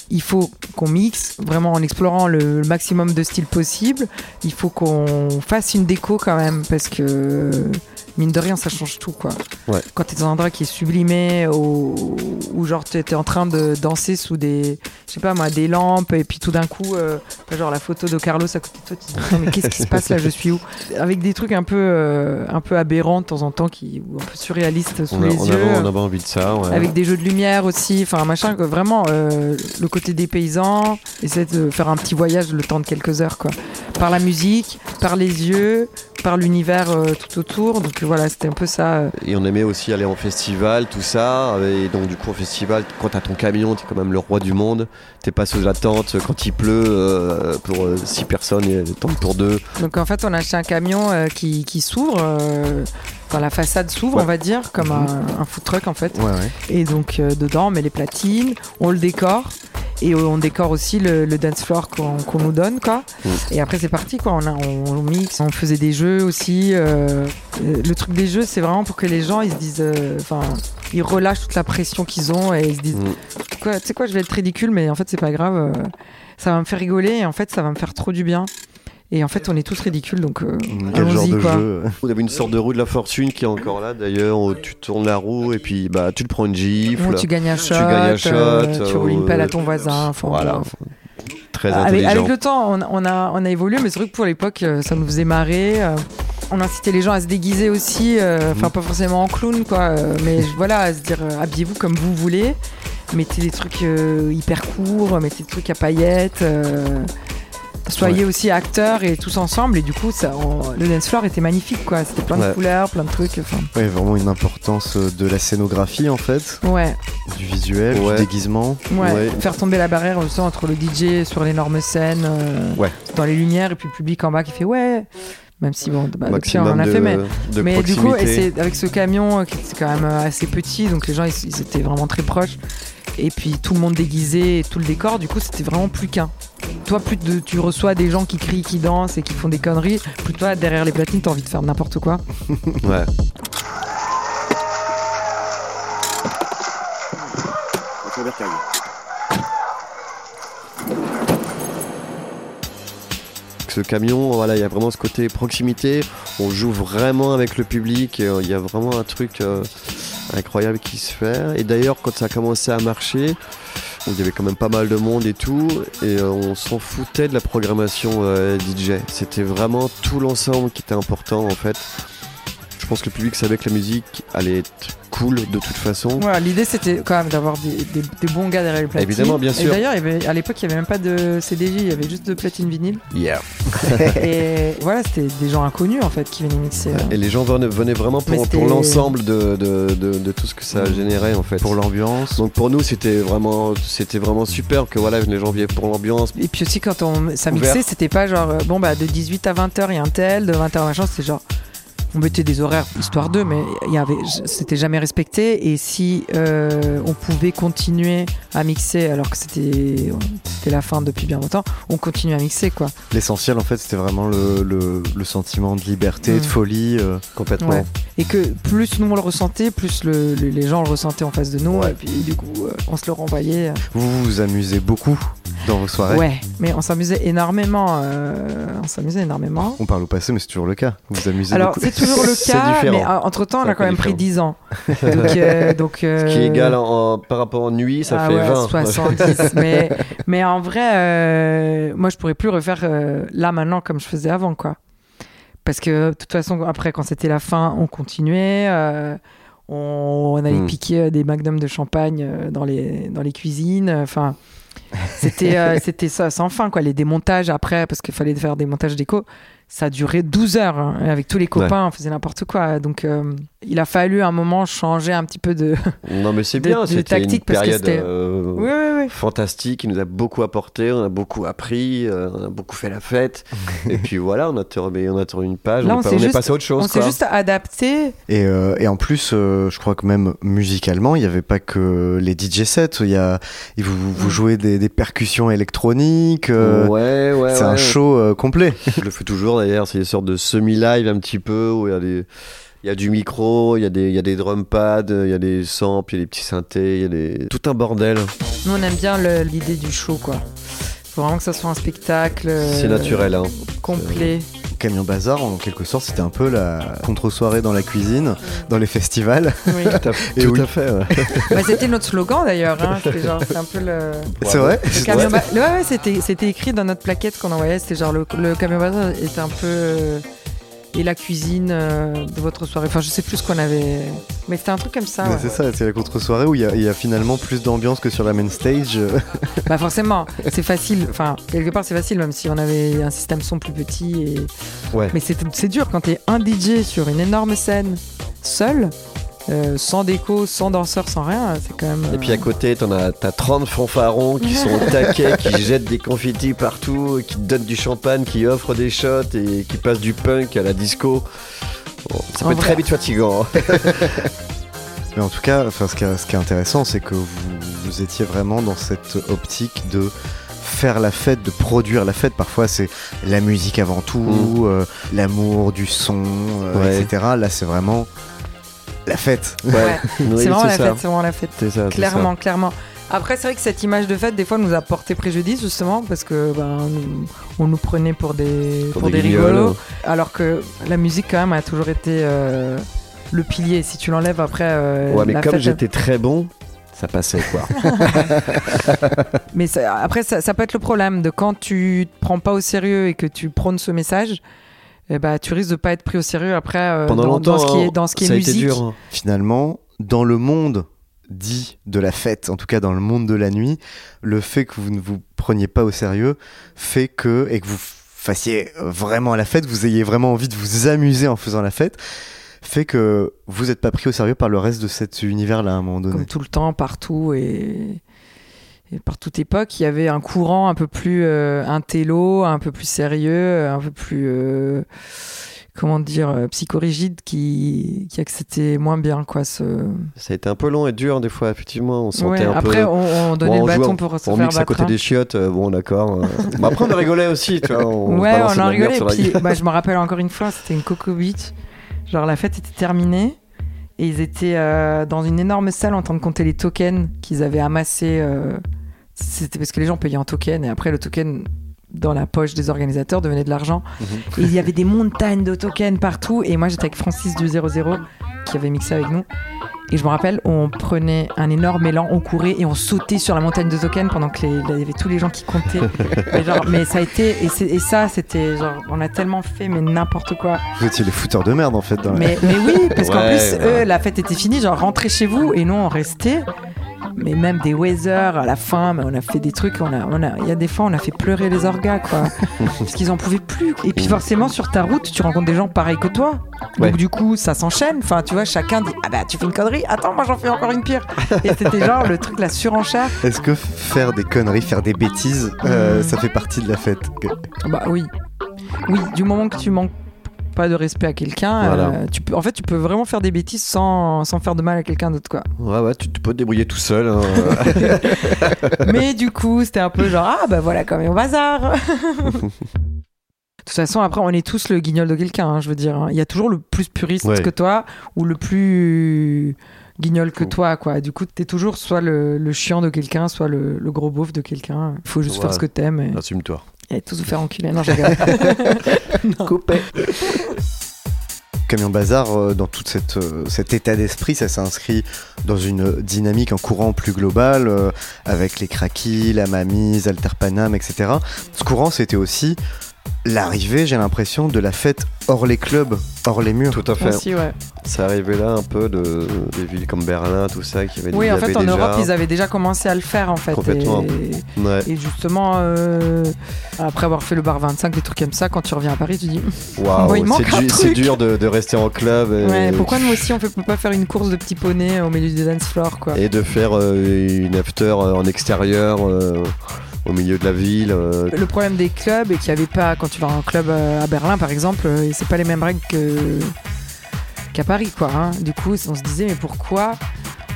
il faut qu'on mixe vraiment en explorant le, le maximum de styles possible. Il faut qu'on fasse une déco quand même parce que mine de rien ça change tout quoi. Ouais. Quand t'es dans un endroit qui est sublimé ou, ou genre t'es en train de danser sous des je sais pas moi des lampes et puis tout d'un coup euh, genre la photo de Carlos à côté de toi tu te dis mais qu'est-ce qui se passe là je suis où? Avec des trucs un peu euh, un peu aberrants de temps en temps qui ou un peu surréalistes sous On, a- les on yeux avait, on avait envie de ça. ouais. avec des jeux de lumière aussi, enfin machin vraiment euh, le côté des paysans, essayer de faire un petit voyage le temps de quelques heures quoi. Par la musique, par les yeux, par l'univers euh, tout autour. Donc voilà, c'était un peu ça. euh. Et on aimait aussi aller en festival, tout ça. Et donc, du coup, en festival, quand t'as ton camion, t'es quand même le roi du monde. T'es pas sous la tente quand il pleut euh, pour 6 personnes et tente pour deux. Donc en fait, on a acheté un camion euh, qui, qui s'ouvre. euh, Enfin, la façade s'ouvre, Ouais. on va dire, comme un, un food truck en fait. Ouais, ouais. Et donc euh, dedans, on met les platines, on le décore. Et on décore aussi le, le dance floor qu'on nous donne, quoi. Mm. Et après, c'est parti, quoi. On, a, on, on mixe, on faisait des jeux aussi. euh, euh, le truc des jeux, c'est vraiment pour que les gens, ils se disent. euh, Enfin, ils relâchent toute la pression qu'ils ont et ils se disent Mm. Tu sais quoi, je vais être ridicule, mais en fait, c'est pas grave. ça va me faire rigoler et en fait, ça va me faire trop du bien. Et en fait, on est tous ridicules, donc euh, Quel genre de quoi. jeu On avait une sorte de roue de la fortune qui est encore là d'ailleurs. où Tu tournes la roue et puis bah, tu te prends une gifle. Ou tu gagnes un shot, gagnes un shot, euh, tu roules une pelle euh, à ton voisin. enfin, Voilà. Très Avec, intelligent. avec le temps, on, on a, on a évolué, mais c'est vrai que pour l'époque, euh, ça nous faisait marrer. euh, on incitait les gens à se déguiser aussi, euh, enfin pas forcément en clown, quoi, euh, mais voilà, à se dire euh, habillez-vous comme vous voulez, mettez des trucs euh, hyper courts, mettez des trucs à paillettes. euh, Soyez aussi acteurs et tous ensemble et du coup ça, on- le dance floor était magnifique quoi c'était plein de couleurs plein de trucs enfin Ouais, vraiment une importance euh, de la scénographie en fait, ouais du visuel, Ouais. du déguisement. Ouais, Ouais. faire tomber la barrière aussi entre le DJ sur l'énorme scène, euh, Ouais. dans les lumières, et puis le public en bas qui fait ouais. Même si bon, bah, depuis, on en a de, fait, mais, de mais du coup, et avec ce camion euh, qui était quand même euh, assez petit, donc les gens ils, ils étaient vraiment très proches. Et puis tout le monde déguisé, et tout le décor, du coup c'était vraiment plus qu'un. Toi, plus de, tu reçois des gens qui crient, qui dansent et qui font des conneries, plus toi derrière les platines, t'as envie de faire n'importe quoi. Ouais. Camion, voilà, il y vraiment ce côté proximité. On joue vraiment avec le public. euh, Il y a vraiment un truc euh, incroyable qui se fait. Et d'ailleurs, quand ça a commencé à marcher, il y avait quand même pas mal de monde et tout, et euh, on s'en foutait de la programmation euh, DJ. C'était vraiment tout l'ensemble qui était important en fait. Je pense que le public savait que la musique allait être cool de toute façon. L'idée c'était quand même d'avoir des, des- des bons gars derrière le platine. Évidemment, bien Et sûr. d'ailleurs, y avait- à l'époque, il n'y avait même pas de CDJ, il y avait juste de platine vinyle. Yeah. et voilà, c'était des gens inconnus en fait qui venaient mixer. hein. Et les gens venaient, venaient vraiment pour, l'ensemble de, de, de- de tout ce que ça générait en fait. Pour l'ambiance. Donc pour nous c'était vraiment c'était vraiment super que voilà les gens viennent pour l'ambiance. Et puis aussi quand on ça mixait, c'était pas genre euh, bon bah de 18 à 20h il y a un tel, de 20h à machin, c'était genre on mettait des horaires histoire d'eux, mais il y avait c'était jamais respecté. Et si euh, on pouvait continuer à mixer alors que c'était c'était la fin depuis bien longtemps, on continue à mixer quoi. L'essentiel, en fait, c'était vraiment le, le- le sentiment de liberté, Mm. de folie. euh. Complètement. Ouais. Et que plus nous on le ressentait, plus le- le- les gens le ressentaient en face de nous. Ouais. Et puis du coup, euh, on se le renvoyait. Vous vous amusez beaucoup dans vos soirées? Ouais, mais on s'amusait énormément. euh, on s'amusait énormément. On parle au passé, mais c'est toujours le cas. Vous vous amusez Alors beaucoup. c'est toujours le cas, mais entre temps on a quand même pris différent. 10 ans. Donc, euh, donc, Ce qui euh, est égal en, en- par rapport à nuit, ça ah fait ouais, 20. 70. mais, mais en vrai, euh, moi je pourrais plus refaire euh, là maintenant comme je faisais avant quoi. Parce que de toute façon après quand c'était la fin, on continuait. euh, on, on allait Hmm. piquer euh, des magnums de champagne euh, dans les, dans les cuisines. Enfin, c'était euh, c'était ça sans fin quoi. Les démontages après, parce qu'il fallait faire des montages déco, ça a duré 12 heures. hein. Avec tous les copains, on faisait n'importe quoi. Donc euh, il a fallu à un moment changer un petit peu de. Non mais c'est bien, c'était une tactique, parce que période c'était- euh, Oui, oui, oui. fantastique, qui nous a beaucoup apporté, on a beaucoup appris, euh, on a beaucoup fait la fête. et puis voilà, on a tourné, on a tourné une page, Là, on, on est, on passé à autre chose. On s'est juste adapté. Et, euh, et en plus, euh, je crois que même musicalement, il n'y avait pas que les DJ sets. Il y a, vous, vous Mm. jouez des, des percussions électroniques. euh, ouais, ouais, c'est un show euh, complet. Je le fais toujours d'ailleurs, c'est des sortes de semi-live un petit peu où il y a des. Il y a du micro, il y a des, il y a des drum pads, il y a des samples, il y a des petits synthés, il y a des... tout un bordel. Nous, on aime bien l'idée du show, quoi. Faut vraiment que ça soit un spectacle. euh, C'est naturel, hein. Complet. Camion Bazar, en quelque sorte, c'était un peu la contre-soirée dans la cuisine, dans les festivals. Oui. Tout à, Et tout oui. à fait. ouais. Bah, c'était notre slogan d'ailleurs. Hein. C'était un peu le. C'est vrai? le Ouais, ouais, c'était, c'était écrit dans notre plaquette qu'on envoyait. C'était genre le, le camion bazar était un peu. Et la cuisine euh, de votre soirée. Enfin, je sais plus ce qu'on avait. Mais c'était un truc comme ça. Ouais. C'est ça, c'est la contre-soirée où il y, a- il y a finalement plus d'ambiance que sur la main stage. Bah, forcément, c'est facile. Enfin, quelque part, c'est facile, même si on avait un système son plus petit. Et... Ouais. Mais c'est dur quand t'es un DJ sur une énorme scène, seul, euh, sans déco, sans danseur, sans rien. C'est quand même. Et puis à côté, t'en as, t'as 30 fanfarons qui sont au taquet, qui jettent des confettis partout, qui donnent du champagne, qui offrent des shots et qui passent du punk à la disco. Bon, ça En peut être vrai. très vite fatigant. hein. Mais en tout cas, enfin, ce, qui est, ce qui est intéressant, c'est que vous, vous étiez vraiment dans cette optique de faire la fête, de produire la fête. Parfois, c'est la musique avant tout, euh, l'amour du son, euh, Ouais. etc. Là, c'est vraiment la fête. Ouais. Oui, c'est vraiment la ça. fête, c'est vraiment la fête. Ça, Clairement, clairement. Après, c'est vrai que cette image de fête, des fois, nous a porté préjudice, justement, parce que ben, nous- on nous prenait pour des, Pour pour des rigolos. Alors que la musique, quand même, a toujours été euh, le pilier. Si tu l'enlèves après. euh. Ouais, mais la comme fête- j'étais très bon, ça passait quoi. Mais ça- après, ça, ça peut être le problème de quand tu te prends pas au sérieux et que tu prônes ce message. Eh ben, tu risques de pas être pris au sérieux après euh, Pendant dans, longtemps, dans ce qui hein, est, dans ce qui est été dur. hein. Finalement, dans le monde dit de la fête, en tout cas dans le monde de la nuit, le fait que vous ne vous preniez pas au sérieux fait que, et que vous fassiez vraiment la fête, vous ayez vraiment envie de vous amuser en faisant la fête, fait que vous n'êtes pas pris au sérieux par le reste de cet univers-là à un moment donné. comme tout le temps, partout et, et par toute époque, il y avait un courant un peu plus euh, intello, un peu plus sérieux, un peu plus euh, comment dire euh, psychorigide qui qui acceptait moins bien quoi ce. Ça a été un peu long et dur des fois, effectivement. On sentait Ouais, un après peu. on, on donnait Bon, on le jouait- bâton pour se on faire mixe à battre. côté hein. des chiottes, euh, bon d'accord. Bon, après on rigolait aussi, tu vois. On Ouais, on sur la Puis, bah, je me rappelle encore une fois, c'était une Coco Beach. Genre, la fête était terminée. Et ils étaient euh, dans une énorme salle en train de compter les tokens qu'ils avaient amassés. euh, C'était parce que les gens payaient en tokens. Et après, le token dans la poche des organisateurs devenait de l'argent. Mhm. Et il y avait des montagnes de tokens partout. Et moi, j'étais avec Francis du 00 qui avait mixé avec nous. Et je me rappelle, on prenait un énorme élan, on courait et on sautait sur la montagne de Zoken pendant que les- il y avait tous les gens qui comptaient. mais, genre, mais ça a été, et, ça, c'était genre, on a tellement fait, mais n'importe quoi. Vous étiez les fouteurs de merde en fait. Dans la- Mais, mais oui, parce qu'en plus, ouais. eux, la fête était finie, genre rentrez chez vous, et nous, on restait. Mais même des weather à la fin, mais on a fait des trucs, on a, on a, il y a des fois, on a fait pleurer les orgas, quoi, parce qu'ils en pouvaient plus. Et puis forcément, sur ta route, tu rencontres des gens pareils que toi. Ouais. Donc du coup, ça s'enchaîne. Enfin, tu vois, chacun dit, ah bah tu fais une connerie, attends, moi j'en fais encore une pire. Et c'était genre le truc, la surenchère. Est-ce que faire des conneries, faire des bêtises, euh, Mm. ça fait partie de la fête? Bah oui, oui, du moment que tu manques pas de respect à quelqu'un, Voilà. euh, tu peux, en fait, tu peux vraiment faire des bêtises sans, sans faire de mal à quelqu'un d'autre, quoi. Ouais, ouais, tu, tu peux te débrouiller tout seul. hein. Mais du coup, c'était un peu genre, ah bah voilà, quand même, au bazar. De toute façon, après, on est tous le guignol de quelqu'un, hein, je veux dire. hein. Il y a toujours le plus puriste Ouais. que toi ou le plus guignol que toi, quoi. Du coup, t'es toujours soit le, le chiant de quelqu'un, soit le, le gros beauf de quelqu'un. Il faut juste Ouais. faire ce que t'aimes et, Assume-toi. Et tous vous faire enculer. Non, je. Non. Coupé. Camion Bazar, euh, dans tout cette, euh, cet état d'esprit, ça s'inscrit dans une dynamique, un courant plus global, euh, avec les craquis, la mamise, Alterpanam, etc. Ce courant, c'était aussi l'arrivée, j'ai l'impression, de la fête hors les clubs, hors les murs. Tout à fait. Aussi, ouais. C'est arrivé là un peu de, des villes comme Berlin, tout ça, qui avaient Oui, en fait, avait en déjà... Europe, ils avaient déjà commencé à le faire, en fait. Complètement. Et, Ouais. et justement, euh, après avoir fait le bar 25, des trucs comme ça, quand tu reviens à Paris, tu dis Waouh, Bon, il manque c'est du- c'est dur de, de rester en club et, Ouais, pourquoi nous aussi on peut peut pas faire une course de petits poneys au milieu des dance floors quoi? Et de faire euh, une after euh, en extérieur euh, au milieu de la ville. euh, Le problème des clubs est qu'il n'y avait pas, quand tu vas en club euh, à Berlin par exemple, euh, c'est pas les mêmes règles qu'à Paris quoi. hein. Du coup, on se disait mais pourquoi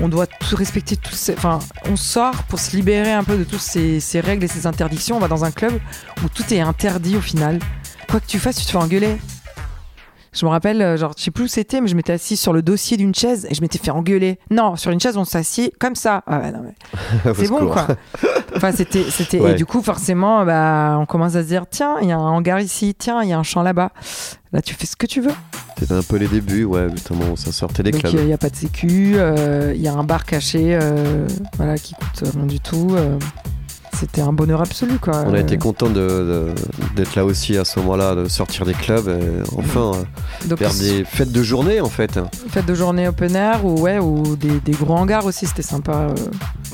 on doit tout respecter tous. Enfin, on sort pour se libérer un peu de toutes ces, ces règles et ces interdictions. On va dans un club où tout est interdit au final. Quoi que tu fasses, tu te fais engueuler. Je me rappelle, euh, genre, je sais plus où c'était, mais je m'étais assis sur le dossier d'une chaise et je m'étais fait engueuler. Non, sur une chaise, on s'assied comme ça. Ah non, mais c'est bon quoi. Enfin, c'était, c'était. Ouais. Et du coup, forcément, bah, on commence à se dire, tiens, il y a un hangar ici, tiens, il y a un champ là-bas. Là, tu fais ce que tu veux. C'était un peu les débuts, ouais, justement, ça sortait des clubs. il n'y a pas de sécu, euh, il y a un bar caché, euh, voilà, qui coûte rien du tout. euh, c'était un bonheur absolu, quoi. On a Euh, été content de, de- d'être là aussi à ce moment-là, de sortir des clubs et enfin euh, donc, faire des fêtes de journée en fait. fête de journée open air ou ouais, ou des, des gros hangars aussi, c'était sympa. euh.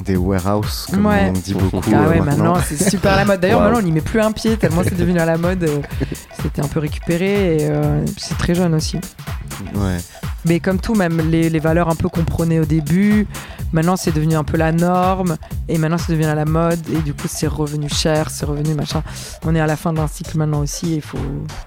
Des warehouses, comme Ouais. on dit beaucoup. Ah euh, ouais, maintenant c'est super à la mode. D'ailleurs, Wow. maintenant on n'y met plus un pied tellement c'est devenu à la mode. euh, C'était un peu récupéré et euh, c'est très jeune aussi. Ouais. Mais comme tout, même les, les valeurs un peu qu'on prenait au début, maintenant c'est devenu un peu la norme et maintenant c'est devenu à la mode et du coup c'est revenu cher, c'est revenu machin. On est à la fin d'un cycle maintenant aussi il faut,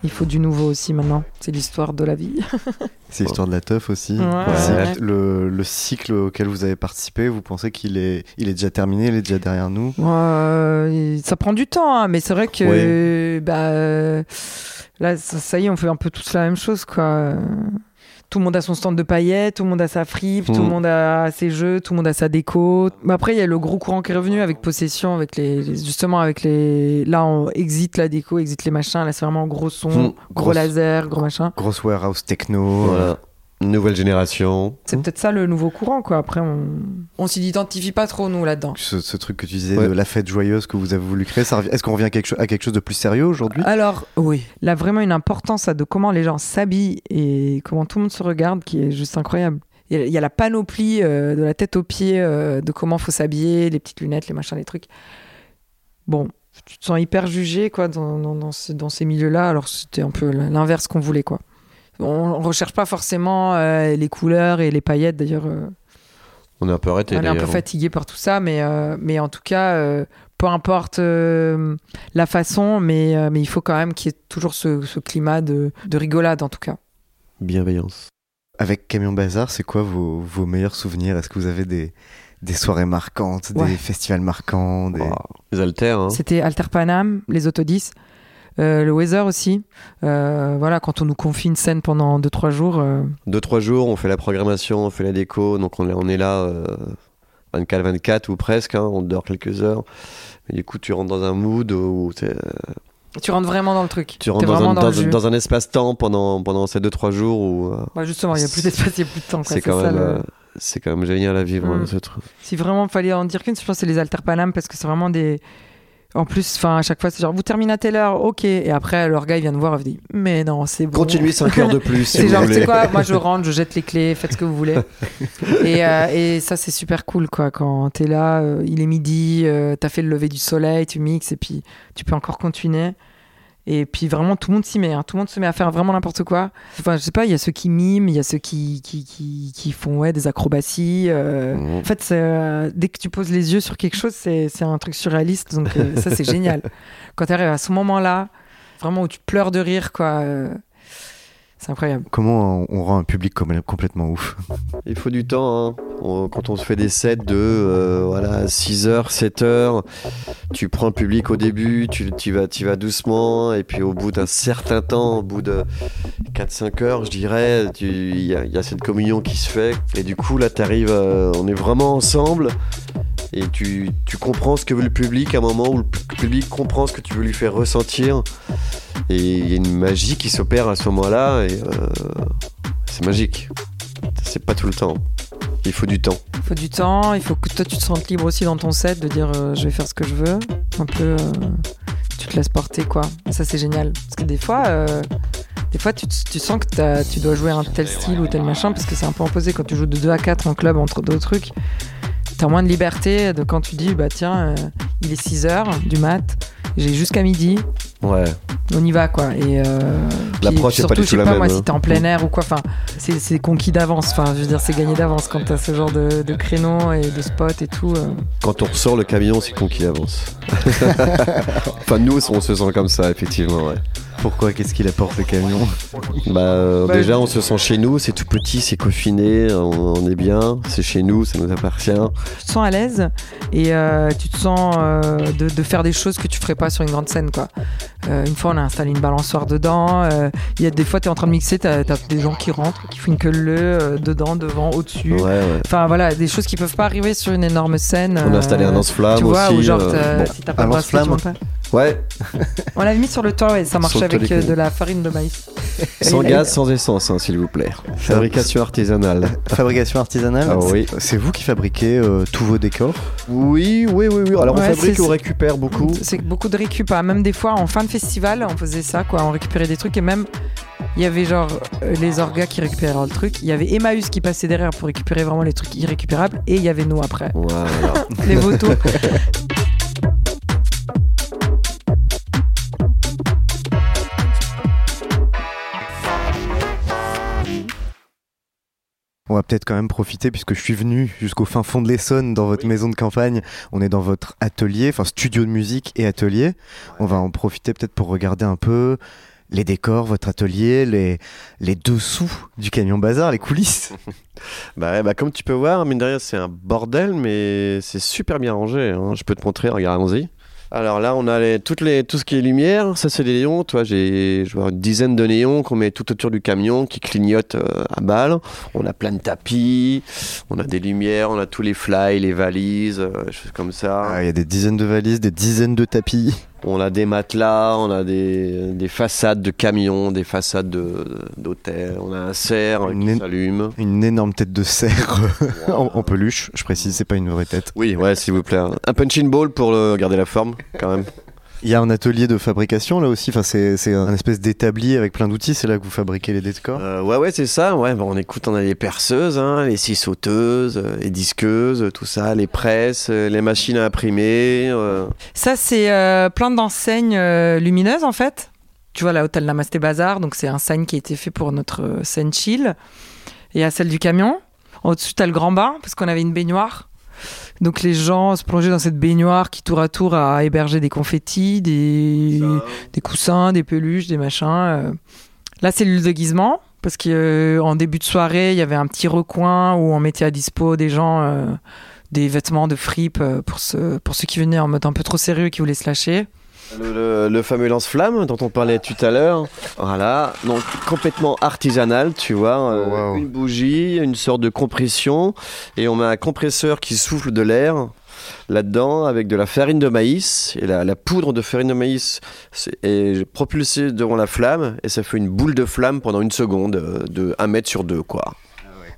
il faut du nouveau aussi maintenant. C'est l'histoire de la vie. C'est l'histoire de la teuf aussi. Ouais, Le ouais. cycle- Le, le cycle auquel vous avez participé, vous pensez qu'il est, il est déjà terminé, il est déjà derrière nous? Euh, ça prend du temps, hein, mais c'est vrai que bah, là, ça, ça y est, on fait un peu tous la même chose. Quoi. Tout le monde a son stand de paillettes, tout le monde a sa fripe, tout le Mm. monde a ses jeux, tout le monde a sa déco. Mais après, il y a le gros courant qui est revenu avec possession, avec les, les- justement avec les. Là, on exit la déco, exit les machins. Là, c'est vraiment gros son, Mm. gros laser, gros machin. Grosse warehouse techno. Voilà. Nouvelle génération. C'est peut-être ça le nouveau courant, quoi. Après, on, on s'y identifie pas trop, nous, là-dedans. Ce, ce truc que tu disais Ouais. de la fête joyeuse que vous avez voulu créer, est-ce qu'on revient à quelque, cho- à quelque chose de plus sérieux aujourd'hui? Alors, oui. Là, vraiment une importance à de comment les gens s'habillent et comment tout le monde se regarde qui est juste incroyable. Il y a, il y a la panoplie euh, de la tête aux pieds euh, de comment faut s'habiller, les petites lunettes, les machins, les trucs. Bon, tu te sens hyper jugé quoi, dans, dans, dans ces, dans ces milieux-là, alors c'était un peu l'inverse qu'on voulait. quoi. On, on recherche pas forcément euh, les couleurs et les paillettes, d'ailleurs. euh, On est un peu arrêté. on est un peu d'ailleurs. fatigué par tout ça, mais, euh, mais en tout cas, euh, peu importe euh, la façon, mais, euh, mais il faut quand même qu'il y ait toujours ce, ce climat de, de rigolade, en tout cas. Bienveillance. Avec Camion Bazar, c'est quoi vos, vos meilleurs souvenirs? Est-ce que vous avez des, des soirées marquantes, Ouais. des festivals marquants des... Les haltères, hein. C'était Alter Panam, les Autodis, euh, le Weather aussi. Euh, voilà, quand on nous confie une scène pendant 2-3 jours. euh, Deux, trois jours, on fait la programmation, on fait la déco, donc on est, on est là euh, 24-24 ou presque, hein, on dort quelques heures. Du coup, tu rentres dans un mood où tu rentres vraiment dans le truc. tu rentres dans vraiment un, dans, un espace-temps pendant, pendant ces deux, trois jours où euh, Ouais, justement, il y a plus d'espace, il y a plus de temps. quoi, c'est quand ça, même. le- euh, c'est quand même génial à vivre, Mm. hein, ce truc. Si vraiment il fallait en dire qu'une, je pense que c'est les Alter Panam parce que c'est vraiment des. En plus, enfin, à chaque fois, c'est genre, vous terminez à telle heure, ok. Et après, leur gars, il vient nous voir vous dit, mais non, c'est bon. Continuez 5 heures de plus, si C'est vous genre, sais quoi, moi je rentre, je jette les clés, faites ce que vous voulez. et, euh, et ça, c'est super cool, quoi. Quand t'es là, euh, il est midi, euh, t'as fait le lever du soleil, tu mixes, et puis tu peux encore continuer. Et puis vraiment, tout le monde s'y met. hein. Tout le monde se met à faire vraiment n'importe quoi. Enfin, je sais pas, il y a ceux qui miment, il y a ceux qui, qui, qui, qui font ouais, des acrobaties. euh. En fait, euh, dès que tu poses les yeux sur quelque chose, c'est c'est un truc surréaliste. Donc euh, ça, c'est génial. Quand tu arrives à ce moment-là, vraiment où tu pleures de rire, quoi. Euh, c'est incroyable. Comment on, on rend un public complètement ouf? Il faut du temps. hein. On- quand on se fait des sets de euh, voilà, 6 heures, 7 heures, tu prends le public au début, tu, tu vas, tu vas doucement, et puis au bout d'un certain temps, au bout de 4-5 heures, je dirais, il y, a- il y a cette communion qui se fait. Et du coup, là, tu arrives, on est vraiment ensemble. Et tu, tu comprends ce que veut le public à un moment où le pu- public comprend ce que tu veux lui faire ressentir. Et il y a une magie qui s'opère à ce moment-là. Et euh, c'est magique. C'est pas tout le temps. Il faut du temps. Il faut du temps, il faut que toi tu te sentes libre aussi dans ton set de dire euh, je vais faire ce que je veux. Un peu, euh, tu te laisses porter quoi. Ça c'est génial. Parce que des fois, des fois tu, tu sens que tu dois jouer un tel style ou tel machin parce que c'est un peu imposé quand tu joues de 2 à 4 en club entre d'autres trucs. T'as moins de liberté de quand tu dis bah tiens, euh, il est 6 heures du mat, j'ai jusqu'à midi, Ouais. on y va quoi et euh, L'approche puis est pas du tout la pas même, moi hein. si t'es en plein air ou quoi enfin c'est conquis d'avance enfin je veux dire c'est gagné d'avance quand t'as ce genre de, de créneau et de spot et tout euh. Quand on ressort le camion, c'est con qu'il avance. enfin, nous, on se sent comme ça, effectivement. Ouais. Pourquoi Qu'est-ce qu'il apporte le camion Bah, euh, Bah, déjà, on se sent chez nous, c'est tout petit, c'est confiné, on, on est bien, c'est chez nous, ça nous appartient. tu te sens à l'aise et euh, tu te sens euh, de, de faire des choses que tu ferais pas sur une grande scène quoi Euh, une fois on a installé une balançoire dedans euh, il y a des fois t'es en train de mixer t'as as des gens qui rentrent qui font une queue leu euh, dedans devant au dessus Ouais, ouais. enfin voilà des choses qui peuvent pas arriver sur une énorme scène On a installé un lance-flamme tu vois, aussi. ou genre, euh, t'as- bon. si t'as pas un le tu lance-flamme. Ouais, On l'avait mis sur le toit et ça le avec euh, de la farine de maïs. sans gaz, sans essence, hein, s'il vous plaît. Fabrication artisanale. Fabrication artisanale Ah oui. C'est vous qui fabriquez euh, tous vos décors Oui, oui, oui, oui. Alors, Ouais, on fabrique on récupère beaucoup. C'est beaucoup de récup. hein. Même des fois, en fin de festival, on faisait ça, quoi. On récupérait des trucs et même, il y avait genre euh, les orgas qui récupéraient le truc. Il y avait Emmaüs qui passait derrière pour récupérer vraiment les trucs irrécupérables. Et il y avait nous après. Voilà. Les vautours. On va peut-être quand même profiter puisque je suis venu jusqu'au fin fond de l'Essonne dans votre maison de campagne. On est dans votre atelier, enfin studio de musique et atelier. On va en profiter peut-être pour regarder un peu les décors, votre atelier, les, les dessous du camion bazar, les coulisses. Bah, bah, comme tu peux voir, mine de rien, c'est un bordel, mais c'est super bien rangé. hein. Je peux te montrer, regarde, allons-y. Alors là, on a les, toutes les, tout ce qui est lumière. Ça, c'est des néons. Toi, j'ai une dizaine de néons qu'on met tout autour du camion qui clignotent euh, à balle. On a plein de tapis. On a des lumières. On a tous les fly, les valises, euh, choses comme ça. Ah, Il y a des dizaines de valises, des dizaines de tapis. On a des matelas. On a des, des façades de camions, des façades de- d'hôtels. On a un cerf Une qui s'allume. Une énorme tête de cerf en, en peluche. Je précise, c'est pas une vraie tête. Oui, ouais, s'il vous plaît. Un punching ball pour le- garder la forme, quand même. Il y a un atelier de fabrication là aussi. Enfin, c'est c'est un espèce d'établi avec plein d'outils. C'est là que vous fabriquez les décors. Euh, ouais, ouais, c'est ça. Ouais, bon, on écoute, on a les perceuses, hein, les scie sauteuses, euh, les disqueuses, tout ça, les presses, euh, les machines à imprimer. euh. Ça, c'est euh, plein d'enseignes euh, lumineuses, en fait. Tu vois, la Hôtel Namasté Bazar, donc c'est un sign qui a été fait pour notre euh, scène chill. Et à celle du camion. Au-dessus, t'as le grand bain, parce qu'on avait une baignoire. Donc les gens se plongeaient dans cette baignoire qui, tour à tour, a hébergé des confettis, des, des coussins, des peluches, des machins. euh. Là, c'est le déguisement, parce qu'en début de soirée, il y avait un petit recoin où on mettait à dispo des gens euh, des vêtements de fripe euh, pour, ceux, pour ceux qui venaient en mode un peu trop sérieux, qui voulaient se lâcher. Le, le- le fameux lance-flamme dont on parlait tout à l'heure. Voilà, donc complètement artisanal, tu vois. euh, Wow. Une bougie, une sorte de compression, et on met un compresseur qui souffle de l'air là-dedans avec de la farine de maïs. Et la, la poudre de farine de maïs c'est- est propulsée devant la flamme, et ça fait une boule de flamme pendant une seconde, euh, de 1 mètre sur 2, quoi.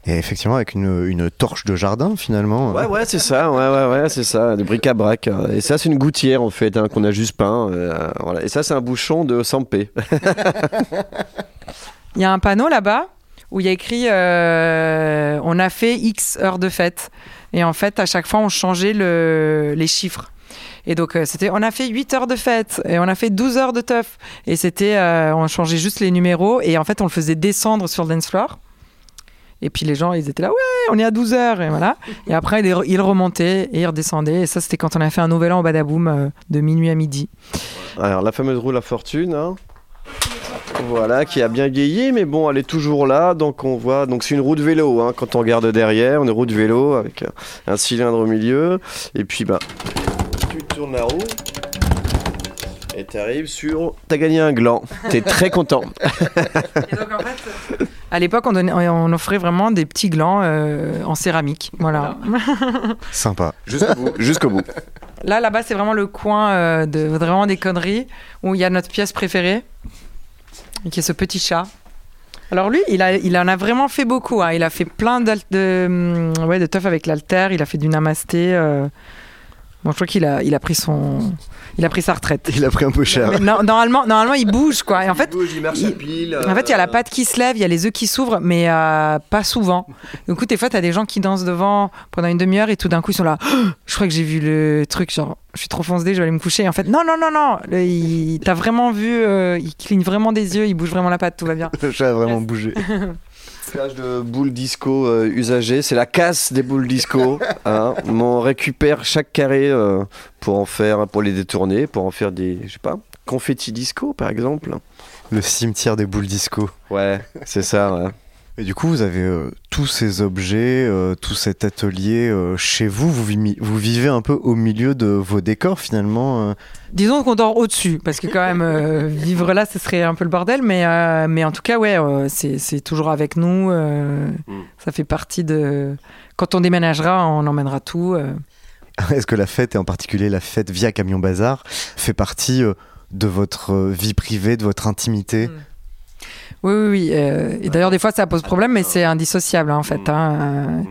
Et effectivement, avec une, une torche de jardin, finalement. Ouais, ouais, c'est ça, ouais, ouais, ouais, c'est ça, des bric-à-brac. Et ça, c'est une gouttière, en fait, hein, qu'on a juste peint. euh, voilà. Et ça, c'est un bouchon de Sampé. Il y a un panneau là-bas où il y a écrit euh, on a fait X heures de fête. Et en fait, à chaque fois, on changeait le, les chiffres. Et donc, euh, c'était on a fait 8 heures de fête et on a fait 12 heures de teuf. Et c'était euh, on changeait juste les numéros et en fait, on le faisait descendre sur le dance floor. Et puis les gens, ils étaient là, ouais, on est à 12 heures. Et voilà. Et après, ils remontaient et ils redescendaient. Et ça, c'était quand on a fait un nouvel an au Badaboum euh, de minuit à midi. Alors, la fameuse roue La Fortune, hein. Voilà, qui a bien vieilli, mais bon, elle est toujours là. Donc, on voit. Donc, c'est une roue de vélo, hein, quand on regarde derrière. Une roue de vélo avec un, un cylindre au milieu. Et puis, bah, tu tournes la roue. Et t'arrives sur. T'as gagné un gland. T'es très content. Et donc, en fait, à l'époque, on, donnait- on offrait vraiment des petits glands euh, en céramique. Voilà. Sympa. Jusqu'au bout. Jusqu'au bout. Là, là-bas, c'est vraiment le coin euh, de vraiment des conneries où il y a notre pièce préférée, qui est ce petit chat. Alors lui, il, a, il en a vraiment fait beaucoup. hein. Il a fait plein de, hum, ouais, de teuf avec l'alter. Il a fait du namasté. euh. Bon, je crois qu'il a, il a pris son, il a pris sa retraite. Il a pris un peu cher. Mais normalement, normalement, il bouge quoi. Et en fait, il marche à pile. en fait, il y a la patte qui se lève, il y a les œufs qui s'ouvrent, mais euh, pas souvent. Du coup, des fois, t'as des gens qui dansent devant pendant une demi-heure et tout d'un coup, ils sont là. je crois que j'ai vu le truc, genre, je suis trop foncé, je vais aller me coucher. Et en fait, non, non, non, non. Il- T'as vraiment vu, euh, il cligne vraiment des yeux, il bouge vraiment la patte, tout va bien. Le chat a vraiment bougé. Cage de boules disco euh, usagées, c'est la casse des boules disco. hein. On récupère chaque carré euh, pour en faire, pour les détourner, pour en faire des, je sais pas, confetti disco par exemple. Le cimetière des boules disco. Ouais, c'est ça. ouais. Et du coup, vous avez euh, tous ces objets, euh, tout cet atelier euh, chez vous. Vous, vivez un peu au milieu de vos décors finalement. euh. Disons qu'on dort au-dessus, parce que quand même, euh, vivre là, ce serait un peu le bordel, mais, euh, mais en tout cas, ouais, euh, c'est toujours avec nous. euh, Mm. Ça fait partie de. Quand on déménagera, on emmènera tout. euh. Est-ce que la fête, et en particulier la fête via Camion Bazar, fait partie euh, de votre vie privée, de votre intimité? Mm. Oui, oui, oui. euh, et d'ailleurs, des fois, ça pose problème, mais c'est indissociable, hein, en fait. hein, euh,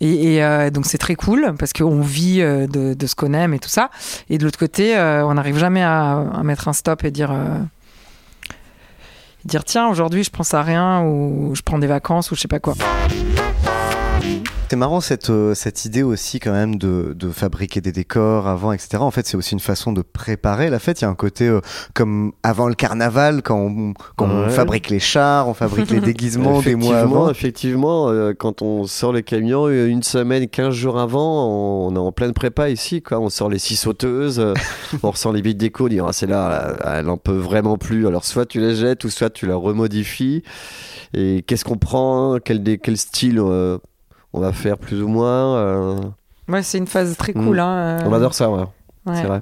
et et, euh, donc, c'est très cool parce qu'on vit euh, de, de ce qu'on aime et tout ça. Et de l'autre côté, euh, on n'arrive jamais à, à mettre un stop et dire. euh, dire tiens aujourd'hui je pense à rien ou je prends des vacances ou je sais pas quoi C'est marrant cette, euh, cette idée aussi quand même de, de fabriquer des décors avant, etc. En fait, c'est aussi une façon de préparer la fête. Il y a un côté euh, comme avant le carnaval, quand on, quand on fabrique les chars, on fabrique les déguisements des mois avant. effectivement, euh, quand on sort les camions une semaine, 15 jours avant, on, on est en pleine prépa ici. Quoi. On sort les six sauteuses, euh, on ressent les vides déco, on dit ah, c'est là, elle- en peut vraiment plus. Alors soit tu les jettes ou soit tu la remodifies. Et qu'est-ce qu'on prend Quel, dé- quel style on va faire plus ou moins euh, ouais c'est une phase très cool Mm. hein, euh, On adore ça, ouais, ouais. c'est vrai.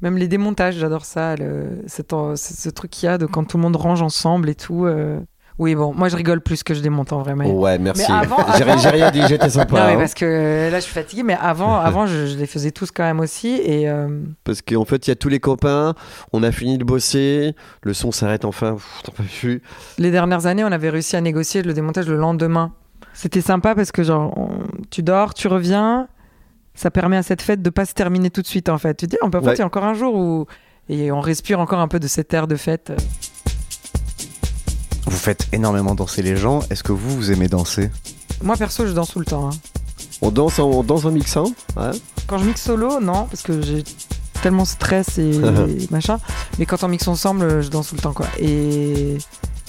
même les démontages j'adore ça le, cet ce, truc qu'il y a de quand tout le monde range ensemble et tout euh. oui bon moi je rigole plus que je démonte en vrai mais Ouais, merci. Avant- J'ai ri- j'ai rien dit, j'étais sympa. Non, mais hein. parce que là, je suis fatiguée, mais avant, avant je, je les faisais tous quand même aussi. Et euh, Parce qu'en fait, il y a tous les copains, on a fini de bosser, le son s'arrête enfin, pff, t'en peux plus. les dernières années, on avait réussi à négocier le démontage le lendemain. C'était sympa parce que, genre, on- tu dors, tu reviens, ça permet à cette fête de pas se terminer tout de suite, en fait. Tu te dis, on peut Ouais. partir encore un jour où. Et on respire encore un peu de cette air de fête. Vous faites énormément danser les gens. Est-ce que vous, vous aimez danser? Moi, perso, je danse tout le temps. hein. On danse en, on danse en mixant ouais. Quand je mixe solo, non, parce que j'ai tellement stress et, et machin. Mais quand on mixe ensemble, je danse tout le temps, quoi. Et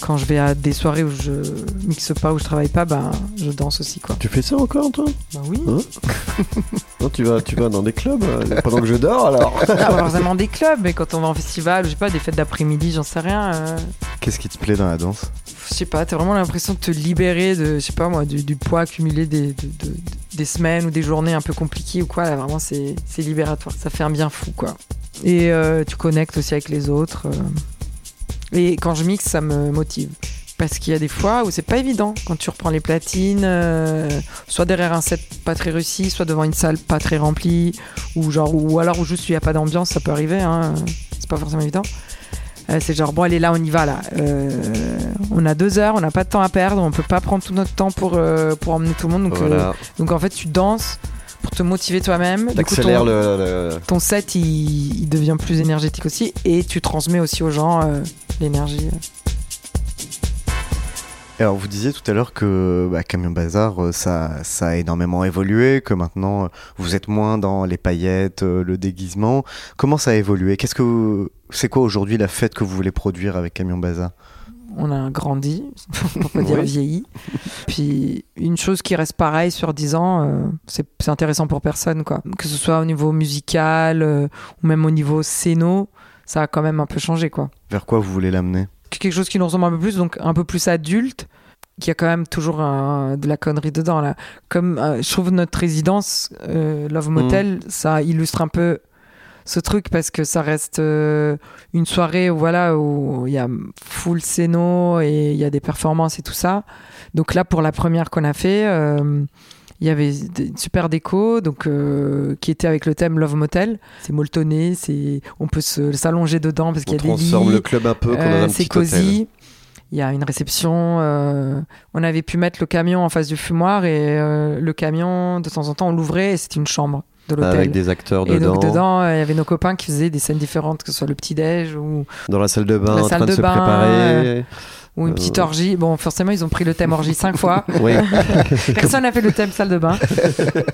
quand je vais à des soirées où je mixe pas, où je travaille pas, ben, je danse aussi, quoi. Tu fais ça encore, toi? Bah oui. Hein? Non, tu vas, tu vas dans des clubs euh, pendant que je dors, alors Pas forcément des clubs, mais quand on va en festival, je sais pas, des fêtes d'après-midi, j'en sais rien. euh, Qu'est-ce qui te plaît dans la danse? Je sais pas, t'as vraiment l'impression de te libérer de, je sais pas moi, du, du poids accumulé des, de- de- des semaines ou des journées un peu compliquées ou quoi. Là, vraiment, c'est c'est libératoire. Ça fait un bien fou, quoi. Et euh, tu connectes aussi avec les autres. Et quand je mixe, ça me motive. Parce qu'il y a des fois où c'est pas évident quand tu reprends les platines, euh, soit derrière un set pas très réussi, soit devant une salle pas très remplie, ou genre ou alors où juste il y a pas d'ambiance, ça peut arriver. Hein, c'est pas forcément évident. Euh, c'est genre, bon, allez, là, on y va, là. Euh, on a deux heures, on n'a pas de temps à perdre, on peut pas prendre tout notre temps pour, pour emmener tout le monde. Donc, Voilà. donc, en fait, tu danses pour te motiver toi-même. Ton, le, le- ton set, il, il devient plus énergétique aussi. Et tu transmets aussi aux gens euh, l'énergie. Alors, vous disiez tout à l'heure que bah, Camion Bazar, euh, ça, ça a énormément évolué, que maintenant euh, vous êtes moins dans les paillettes, euh, le déguisement. Comment ça a évolué? Qu'est-ce que c'est quoi aujourd'hui la fête que vous voulez produire avec Camion Bazar? On a grandi, pour pas dire vieilli. Puis une chose qui reste pareille sur 10 ans, euh, c'est c'est intéressant pour personne, quoi. Que ce soit au niveau musical euh, ou même au niveau scéno, ça a quand même un peu changé, quoi. Vers quoi vous voulez l'amener? Quelque chose qui nous ressemble un peu plus, donc un peu plus adulte, qui a quand même toujours un- de la connerie dedans, là. Comme euh, je trouve notre résidence, euh, Love Motel, ça illustre un peu ce truc parce que ça reste euh, une soirée où voilà où il y a full scéno et il y a des performances et tout ça. Donc là pour la première qu'on a fait, euh, il y avait des super déco donc euh, qui était avec le thème Love Motel. C'est molletonné, c'est on peut se s'allonger dedans parce on qu'il y a des transforme lits. le club un peu, Euh, c'est hôtel. cosy. Il y a une réception. euh, on avait pu mettre le camion en face du fumoir et euh, le camion, de temps en temps, on l'ouvrait et c'était une chambre de l'hôtel. Avec des acteurs Et dedans, donc dedans, il y avait nos copains qui faisaient des scènes différentes, que ce soit le petit-déj ou, dans la salle de bain, La en salle train de, de se bain, préparer. Ou une petite Euh. orgie. Bon, forcément, ils ont pris le thème orgie cinq fois. Oui. Personne n'a fait le thème salle de bain.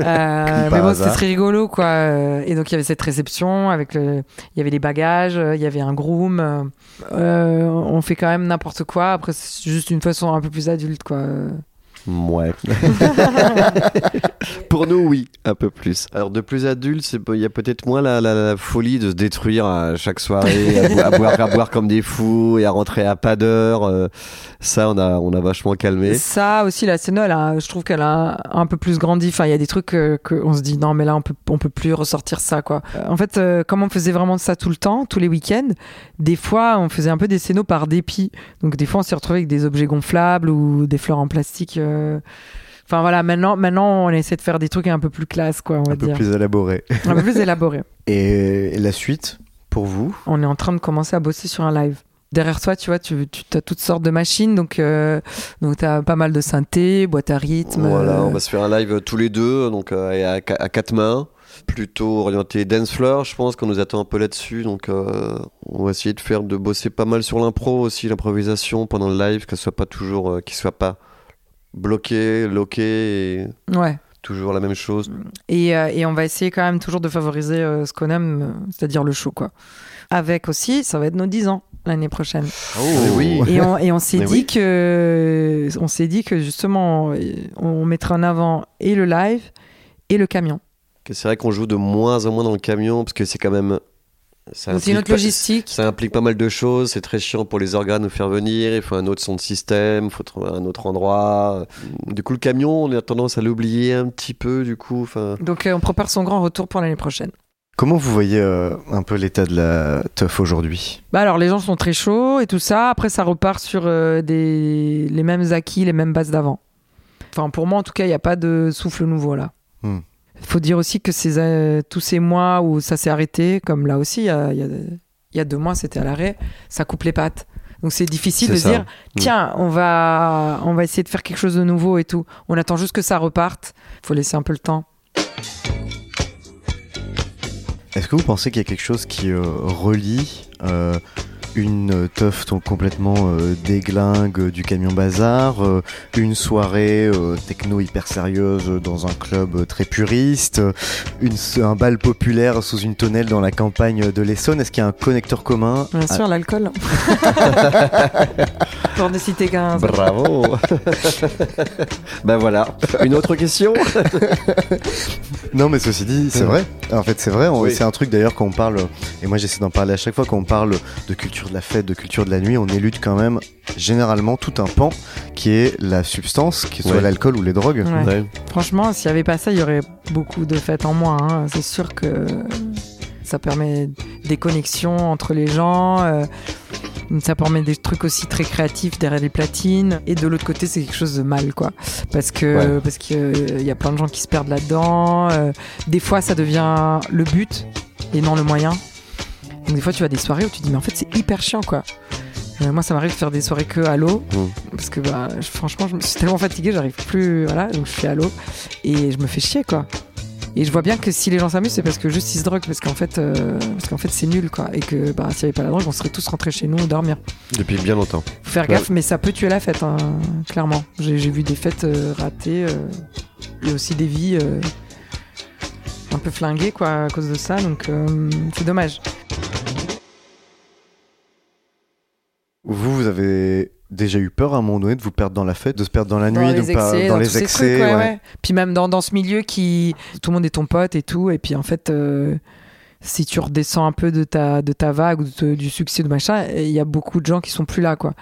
Euh, mais bon, c'était très rigolo, quoi. Et donc, il y avait cette réception avec le... Il y avait les bagages, il y avait un groom. euh, on fait quand même n'importe quoi. Après, c'est juste une façon un peu plus adulte, quoi. Ouais. Pour nous, oui, un peu plus. Alors, de plus adulte, c'est il y a peut-être moins la, la- la folie de se détruire à chaque soirée, à, bo- à boire, à boire comme des fous et à rentrer à pas d'heure. euh, ça, on a, on a vachement calmé. Ça aussi, la scène, je trouve qu'elle a un peu plus grandi. Enfin, il y a des trucs que, que on se dit non, mais là, on peut, on peut plus ressortir ça, quoi. Euh, En fait, euh, comme on faisait vraiment ça tout le temps, tous les week-ends, des fois, on faisait un peu des scénos par dépit. Donc, des fois, on s'est retrouvé avec des objets gonflables ou des fleurs en plastique. euh. Enfin, voilà, maintenant, maintenant, on essaie de faire des trucs un peu plus classe, quoi, on va Un peu plus élaboré. Un peu plus élaboré. Et la suite pour vous? On est en train de commencer à bosser sur un live. Derrière toi, tu vois, tu, tu as toutes sortes de machines, donc, euh, donc tu as pas mal de synthés, boîte à rythme. Voilà, euh, on va se faire un live tous les deux, donc euh, à, à quatre mains, plutôt orienté dance floor, je pense qu'on nous attend un peu là-dessus, donc euh, on va essayer de faire de bosser pas mal sur l'impro aussi, l'improvisation pendant le live, que ce soit pas toujours, euh, qu'il soit pas bloqué, loqué, et Ouais. toujours la même chose. Et, euh, et on va essayer quand même toujours de favoriser euh, ce qu'on aime, euh, c'est-à-dire le show, quoi. Avec aussi, ça va être nos 10 ans l'année prochaine. Oui. Et on, et on s'est dit oui. que, on s'est dit que justement, on mettra en avant et le live et le camion. C'est vrai qu'on joue de moins en moins dans le camion, parce que c'est quand même... ça C'est une implique autre pas- logistique. Ça implique pas mal de choses, c'est très chiant pour les organes de faire venir, il faut un autre son de système, il faut trouver un autre endroit. Du coup, le camion, on a tendance à l'oublier un petit peu, du coup. Donc euh, on prépare son grand retour pour l'année prochaine. Comment vous voyez euh, un peu l'état de la teuf aujourd'hui? Bah alors les gens sont très chauds et tout ça. Après ça repart sur euh, des les mêmes acquis, les mêmes bases d'avant. Enfin pour moi en tout cas il n'y a pas de souffle nouveau là. Il Hmm. faut dire aussi que ces, euh, tous ces mois où ça s'est arrêté, comme là aussi il y a, il y a- il y a deux mois c'était à l'arrêt, ça coupe les pattes. Donc c'est difficile de ça. dire Hmm. tiens on va on va essayer de faire quelque chose de nouveau et tout. On attend juste que ça reparte. Il faut laisser un peu le temps. Est-ce que vous pensez qu'il y a quelque chose qui euh, relie euh, une teuf donc complètement euh, déglingue du camion bazar, euh, une soirée euh, techno hyper sérieuse dans un club euh, très puriste, euh, une, un bal populaire sous une tonnelle dans la campagne de l'Essonne Est-ce qu'il y a un connecteur commun Bien à- sûr l'alcool. pour ne citer qu'un. bravo Ben voilà, une autre question? Non, mais ceci dit, c'est vrai. En fait, c'est vrai. Oui. C'est un truc d'ailleurs quand on parle, et moi j'essaie d'en parler à chaque fois, quand on parle de culture de la fête, de culture de la nuit, on élude quand même généralement tout un pan qui est la substance, qui soit Ouais. l'alcool ou les drogues. Ouais. Ouais. Franchement, s'il n'y avait pas ça, il y aurait beaucoup de fêtes en moins. hein. C'est sûr que ça permet des connexions entre les gens. euh, ça permet des trucs aussi très créatifs derrière les platines. Et de l'autre côté, c'est quelque chose de mal, quoi. Parce que Ouais. parce qu'il y a plein de gens qui se perdent là-dedans. euh, des fois, ça devient le but et non le moyen. Donc des fois, tu vas à des soirées où tu te dis, mais en fait, c'est hyper chiant, quoi. Euh, moi, ça m'arrive de faire des soirées que à l'eau, Mm. parce que bah, franchement, je me suis tellement fatiguée, j'arrive plus, voilà, donc je fais à l'eau et je me fais chier, quoi. Et je vois bien que si les gens s'amusent, c'est parce que juste ils se droguent, parce qu'en fait, euh, parce qu'en fait, c'est nul, quoi. Et que bah, s'il n'y avait pas la drogue, on serait tous rentrés chez nous dormir. Depuis bien longtemps. Faut faire gaffe, mais ça peut tuer la fête, hein, clairement. J'ai vu des fêtes euh, ratées euh, et aussi des vies euh, un peu flinguées, quoi, à cause de ça. Donc, c'est dommage. Vous, vous avez déjà eu peur à un moment donné de vous perdre dans la fête, de se perdre dans la nuit, dans les pas- excès, dans dans les excès. trucs, ouais, ouais. ouais. Puis même dans, dans ce milieu qui tout le monde est ton pote et tout, et puis en fait, euh, si tu redescends un peu de ta de ta vague ou de du succès de machin, il y a beaucoup de gens qui sont plus là, quoi.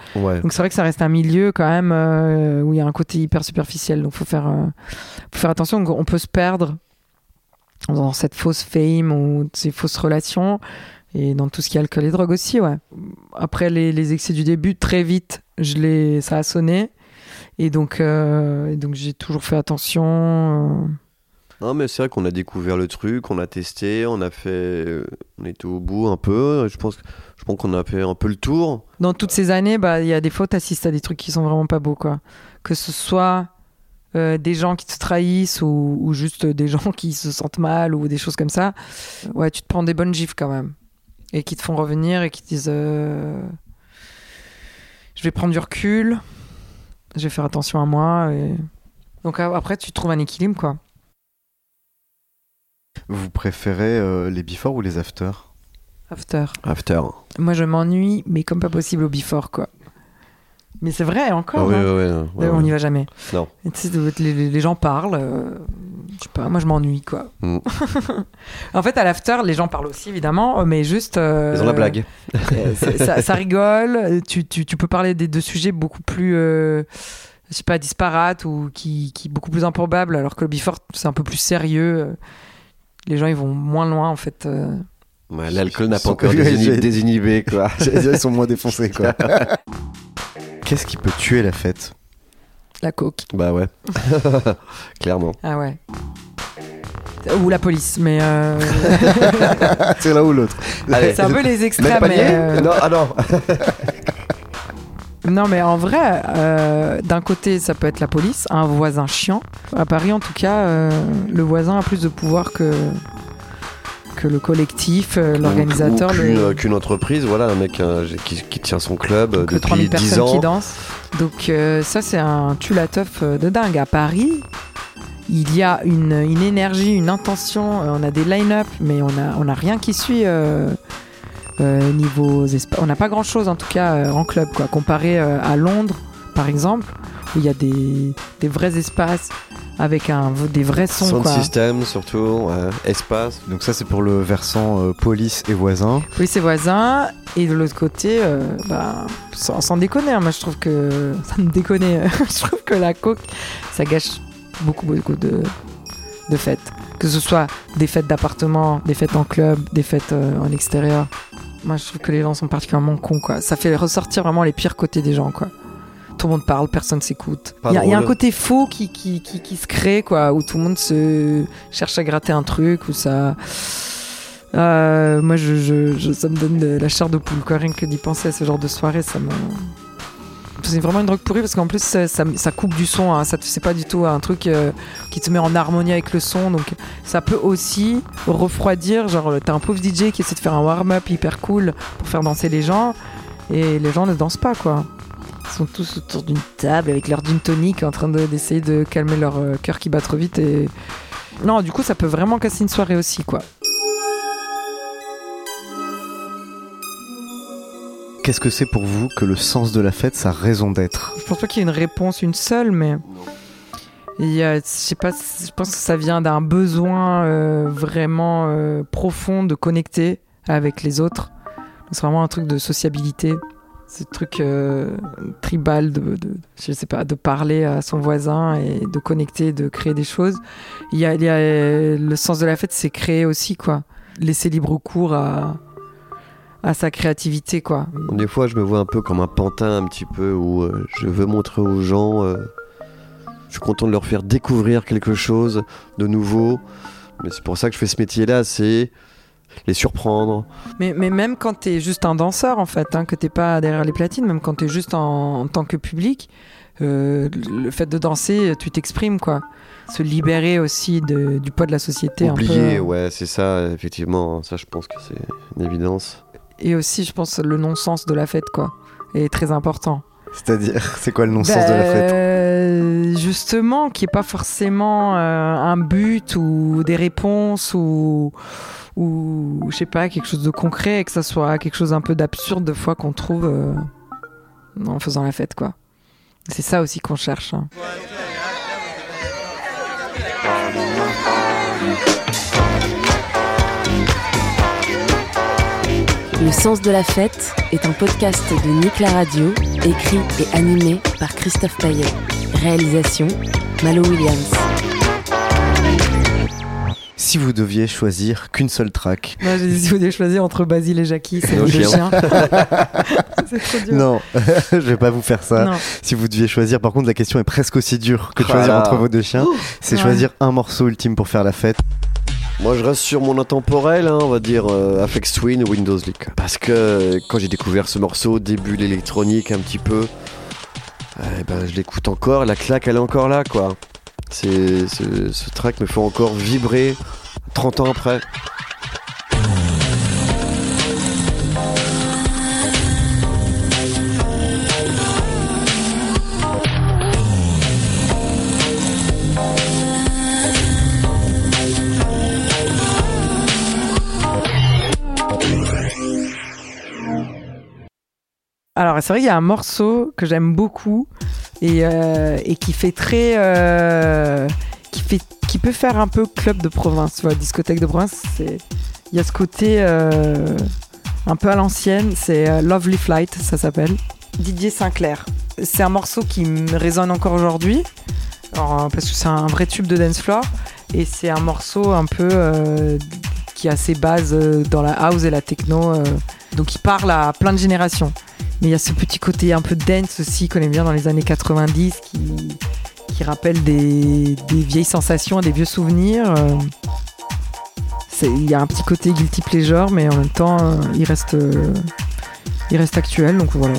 Donc c'est vrai que ça reste un milieu quand même euh, où il y a un côté hyper superficiel. Donc faut faire euh, faut faire attention. On peut se perdre dans cette fausse fame ou ces fausses relations. Et dans tout ce qui est alcool et drogue aussi, ouais. Après les, les excès du début, très vite, je l'ai, ça a sonné. Et donc, euh, et donc j'ai toujours fait attention. euh. Non, mais c'est vrai qu'on a découvert le truc, on a testé, on a fait. euh, On était au bout un peu. Je pense, je pense qu'on a fait un peu le tour. Dans toutes ces années, bah, il y a des fois, t'assistes à des trucs qui sont vraiment pas beaux, quoi. Que ce soit euh, des gens qui te trahissent ou, ou juste des gens qui se sentent mal ou des choses comme ça. Ouais, tu te prends des bonnes gifles quand même. Et qui te font revenir et qui te disent euh, Je vais prendre du recul, je vais faire attention à moi. Et... Donc après, tu trouves un équilibre, quoi. Vous préférez euh, les before ou les after? After. After. Moi, je m'ennuie, mais comme pas possible au before, quoi. Mais c'est vrai encore. Ah oui, hein. ouais, ouais, D'ailleurs, on n'y va jamais. Non. Et tu sais, de- les, gens parlent. euh, je sais pas, moi je m'ennuie quoi. Mm. en fait, à l'after, les gens parlent aussi évidemment, mais juste. euh, Ils ont la blague. euh, ça, ça rigole. Tu, tu, tu peux parler des, de sujets beaucoup plus. euh, je sais pas, disparates ou qui, qui beaucoup plus improbables, alors que le before c'est un peu plus sérieux. Les gens ils vont moins loin en fait. euh. Ouais, L'alcool n'a pas encore Oui, désinhibé, quoi. Ils sont moins défoncés, quoi. Qu'est-ce qui peut tuer la fête? La coke. bah ouais. Clairement. Ah ouais. Ou la police, mais. euh, C'est l'un ou l'autre. C'est un peu les extrêmes. mais, euh, Non, ah non. Non, mais en vrai, euh, d'un côté, ça peut être la police, un voisin chiant. À Paris, en tout cas, euh, le voisin a plus de pouvoir que, que le collectif, euh, l'organisateur, le, euh, qu'une entreprise, voilà, un mec euh, qui, qui tient son club que depuis 3000 10 personnes qui ans. dansent. Donc, ça, c'est un tue-la-teuf euh, de dingue. À Paris, il y a une, une énergie, une intention. On a des line-up, mais on n'a on a rien qui suit. euh, euh, niveau on n'a pas grand chose en tout cas euh, en club quoi comparé à Londres par exemple où il y a des, des vrais espaces avec un, des vrais sons Sound system surtout, espace. Donc ça, c'est pour le versant euh, police et voisin. Oui, ses voisins. Et de l'autre côté, euh, bah, sans, sans déconner, hein, moi je trouve que. Ça me déconne. je trouve que la coke, ça gâche beaucoup, beaucoup de, de fêtes. Que ce soit des fêtes d'appartement, des fêtes en club, des fêtes euh, en extérieur. Moi je trouve que les gens sont particulièrement cons, quoi. Ça fait ressortir vraiment les pires côtés des gens, quoi. Tout le monde parle, personne s'écoute. Il y, a- il y a un côté faux qui, qui, qui, qui se crée, quoi, où tout le monde se cherche à gratter un truc, où ça. Euh, moi, je, je- je- ça me donne de la chair de poule, quoi. Rien que d'y penser à ce genre de soirée, ça me. C'est vraiment une drogue pourrie parce qu'en plus, ça, ça- ça coupe du son. Hein. Ça C'est pas du tout un truc euh, qui te met en harmonie avec le son. Donc, ça peut aussi refroidir. Genre, t'as un pauvre DJ qui essaie de faire un warm-up hyper cool pour faire danser les gens. Et les gens ne dansent pas, quoi. Ils sont tous autour d'une table avec leur gin tonic en train de- d'essayer de, calmer leur euh, cœur qui bat trop vite. Et. Non, du coup, ça peut vraiment casser une soirée aussi, quoi. Qu'est-ce que c'est pour vous que le sens de la fête, sa raison d'être? Je pense pas qu'il y ait une réponse, une seule, mais a, je sais pas, je pense que ça vient d'un besoin euh, vraiment euh, profond de connecter avec les autres. C'est vraiment un truc de sociabilité, ce truc euh, tribal de, je sais pas, de parler à son voisin et de connecter, de créer des choses. Il y a, le sens de la fête, c'est créer aussi quoi, laisser libre cours à à sa créativité quoi. Des fois, je me vois un peu comme un pantin, un petit peu, où euh, je veux montrer aux gens. euh, je suis content de leur faire découvrir quelque chose de nouveau. Mais c'est pour ça que je fais ce métier-là, c'est les surprendre. Mais, mais même quand tu es juste un danseur, en fait, hein, que t'es pas derrière les platines, même quand tu es juste en, en tant que public, euh, le fait de danser, tu t'exprimes, quoi. Se libérer aussi de- du poids de la société. un peu. Oublier, ouais, c'est ça, effectivement. Ça, je pense que c'est une évidence. Et aussi, je pense, le non-sens de la fête, quoi, est très important. C'est-à-dire, c'est quoi le non-sens de la fête? Euh, Justement, qu'il n'y ait pas forcément euh, un but ou des réponses ou, ou je sais pas, quelque chose de concret et que ça soit quelque chose un peu d'absurde de fois qu'on trouve euh, en faisant la fête, quoi. C'est ça aussi qu'on cherche. hein. Le sens de la fête est un podcast de Nick la radio, écrit et animé par Christophe Paillet. Réalisation Malo Williams. Si vous deviez choisir qu'une seule track. Moi, j'ai dit, si vous devez choisir entre Basile et Jackie, c'est Nos les deux chiens. chiens. c'est trop dur. Non, je vais pas vous faire ça. Non. Si vous deviez choisir, par contre, la question est presque aussi dure que de choisir entre vos deux chiens. C'est Ouais. choisir un morceau ultime pour faire la fête. Moi, je reste sur mon intemporel, hein, on va dire euh, Afex Twin ou Windows Leak. Parce que euh, quand j'ai découvert ce morceau, début l'électronique un petit peu, eh ben, je l'écoute encore, la claque elle est encore là quoi. C'est, ce, ce track me fait encore vibrer 30 ans après. Alors, c'est vrai qu'il y a un morceau que j'aime beaucoup et, euh, et qui fait très. euh, qui, fait, qui peut faire un peu club de province, discothèque de province. Il y a ce côté euh, un peu à l'ancienne, c'est Lovely Flight, ça s'appelle. Didier Sinclair. C'est un morceau qui me résonne encore aujourd'hui, parce que c'est un vrai tube de dance floor et c'est un morceau un peu qui a ses bases dans la house et la techno. donc il parle à plein de générations. Mais il y a ce petit côté un peu dance aussi qu'on aime bien dans les années 90 qui, qui rappelle des, des vieilles sensations, des vieux souvenirs. euh. Il y a un petit côté guilty pleasure, mais en même temps, euh, il, reste, euh, il reste actuel. Donc voilà.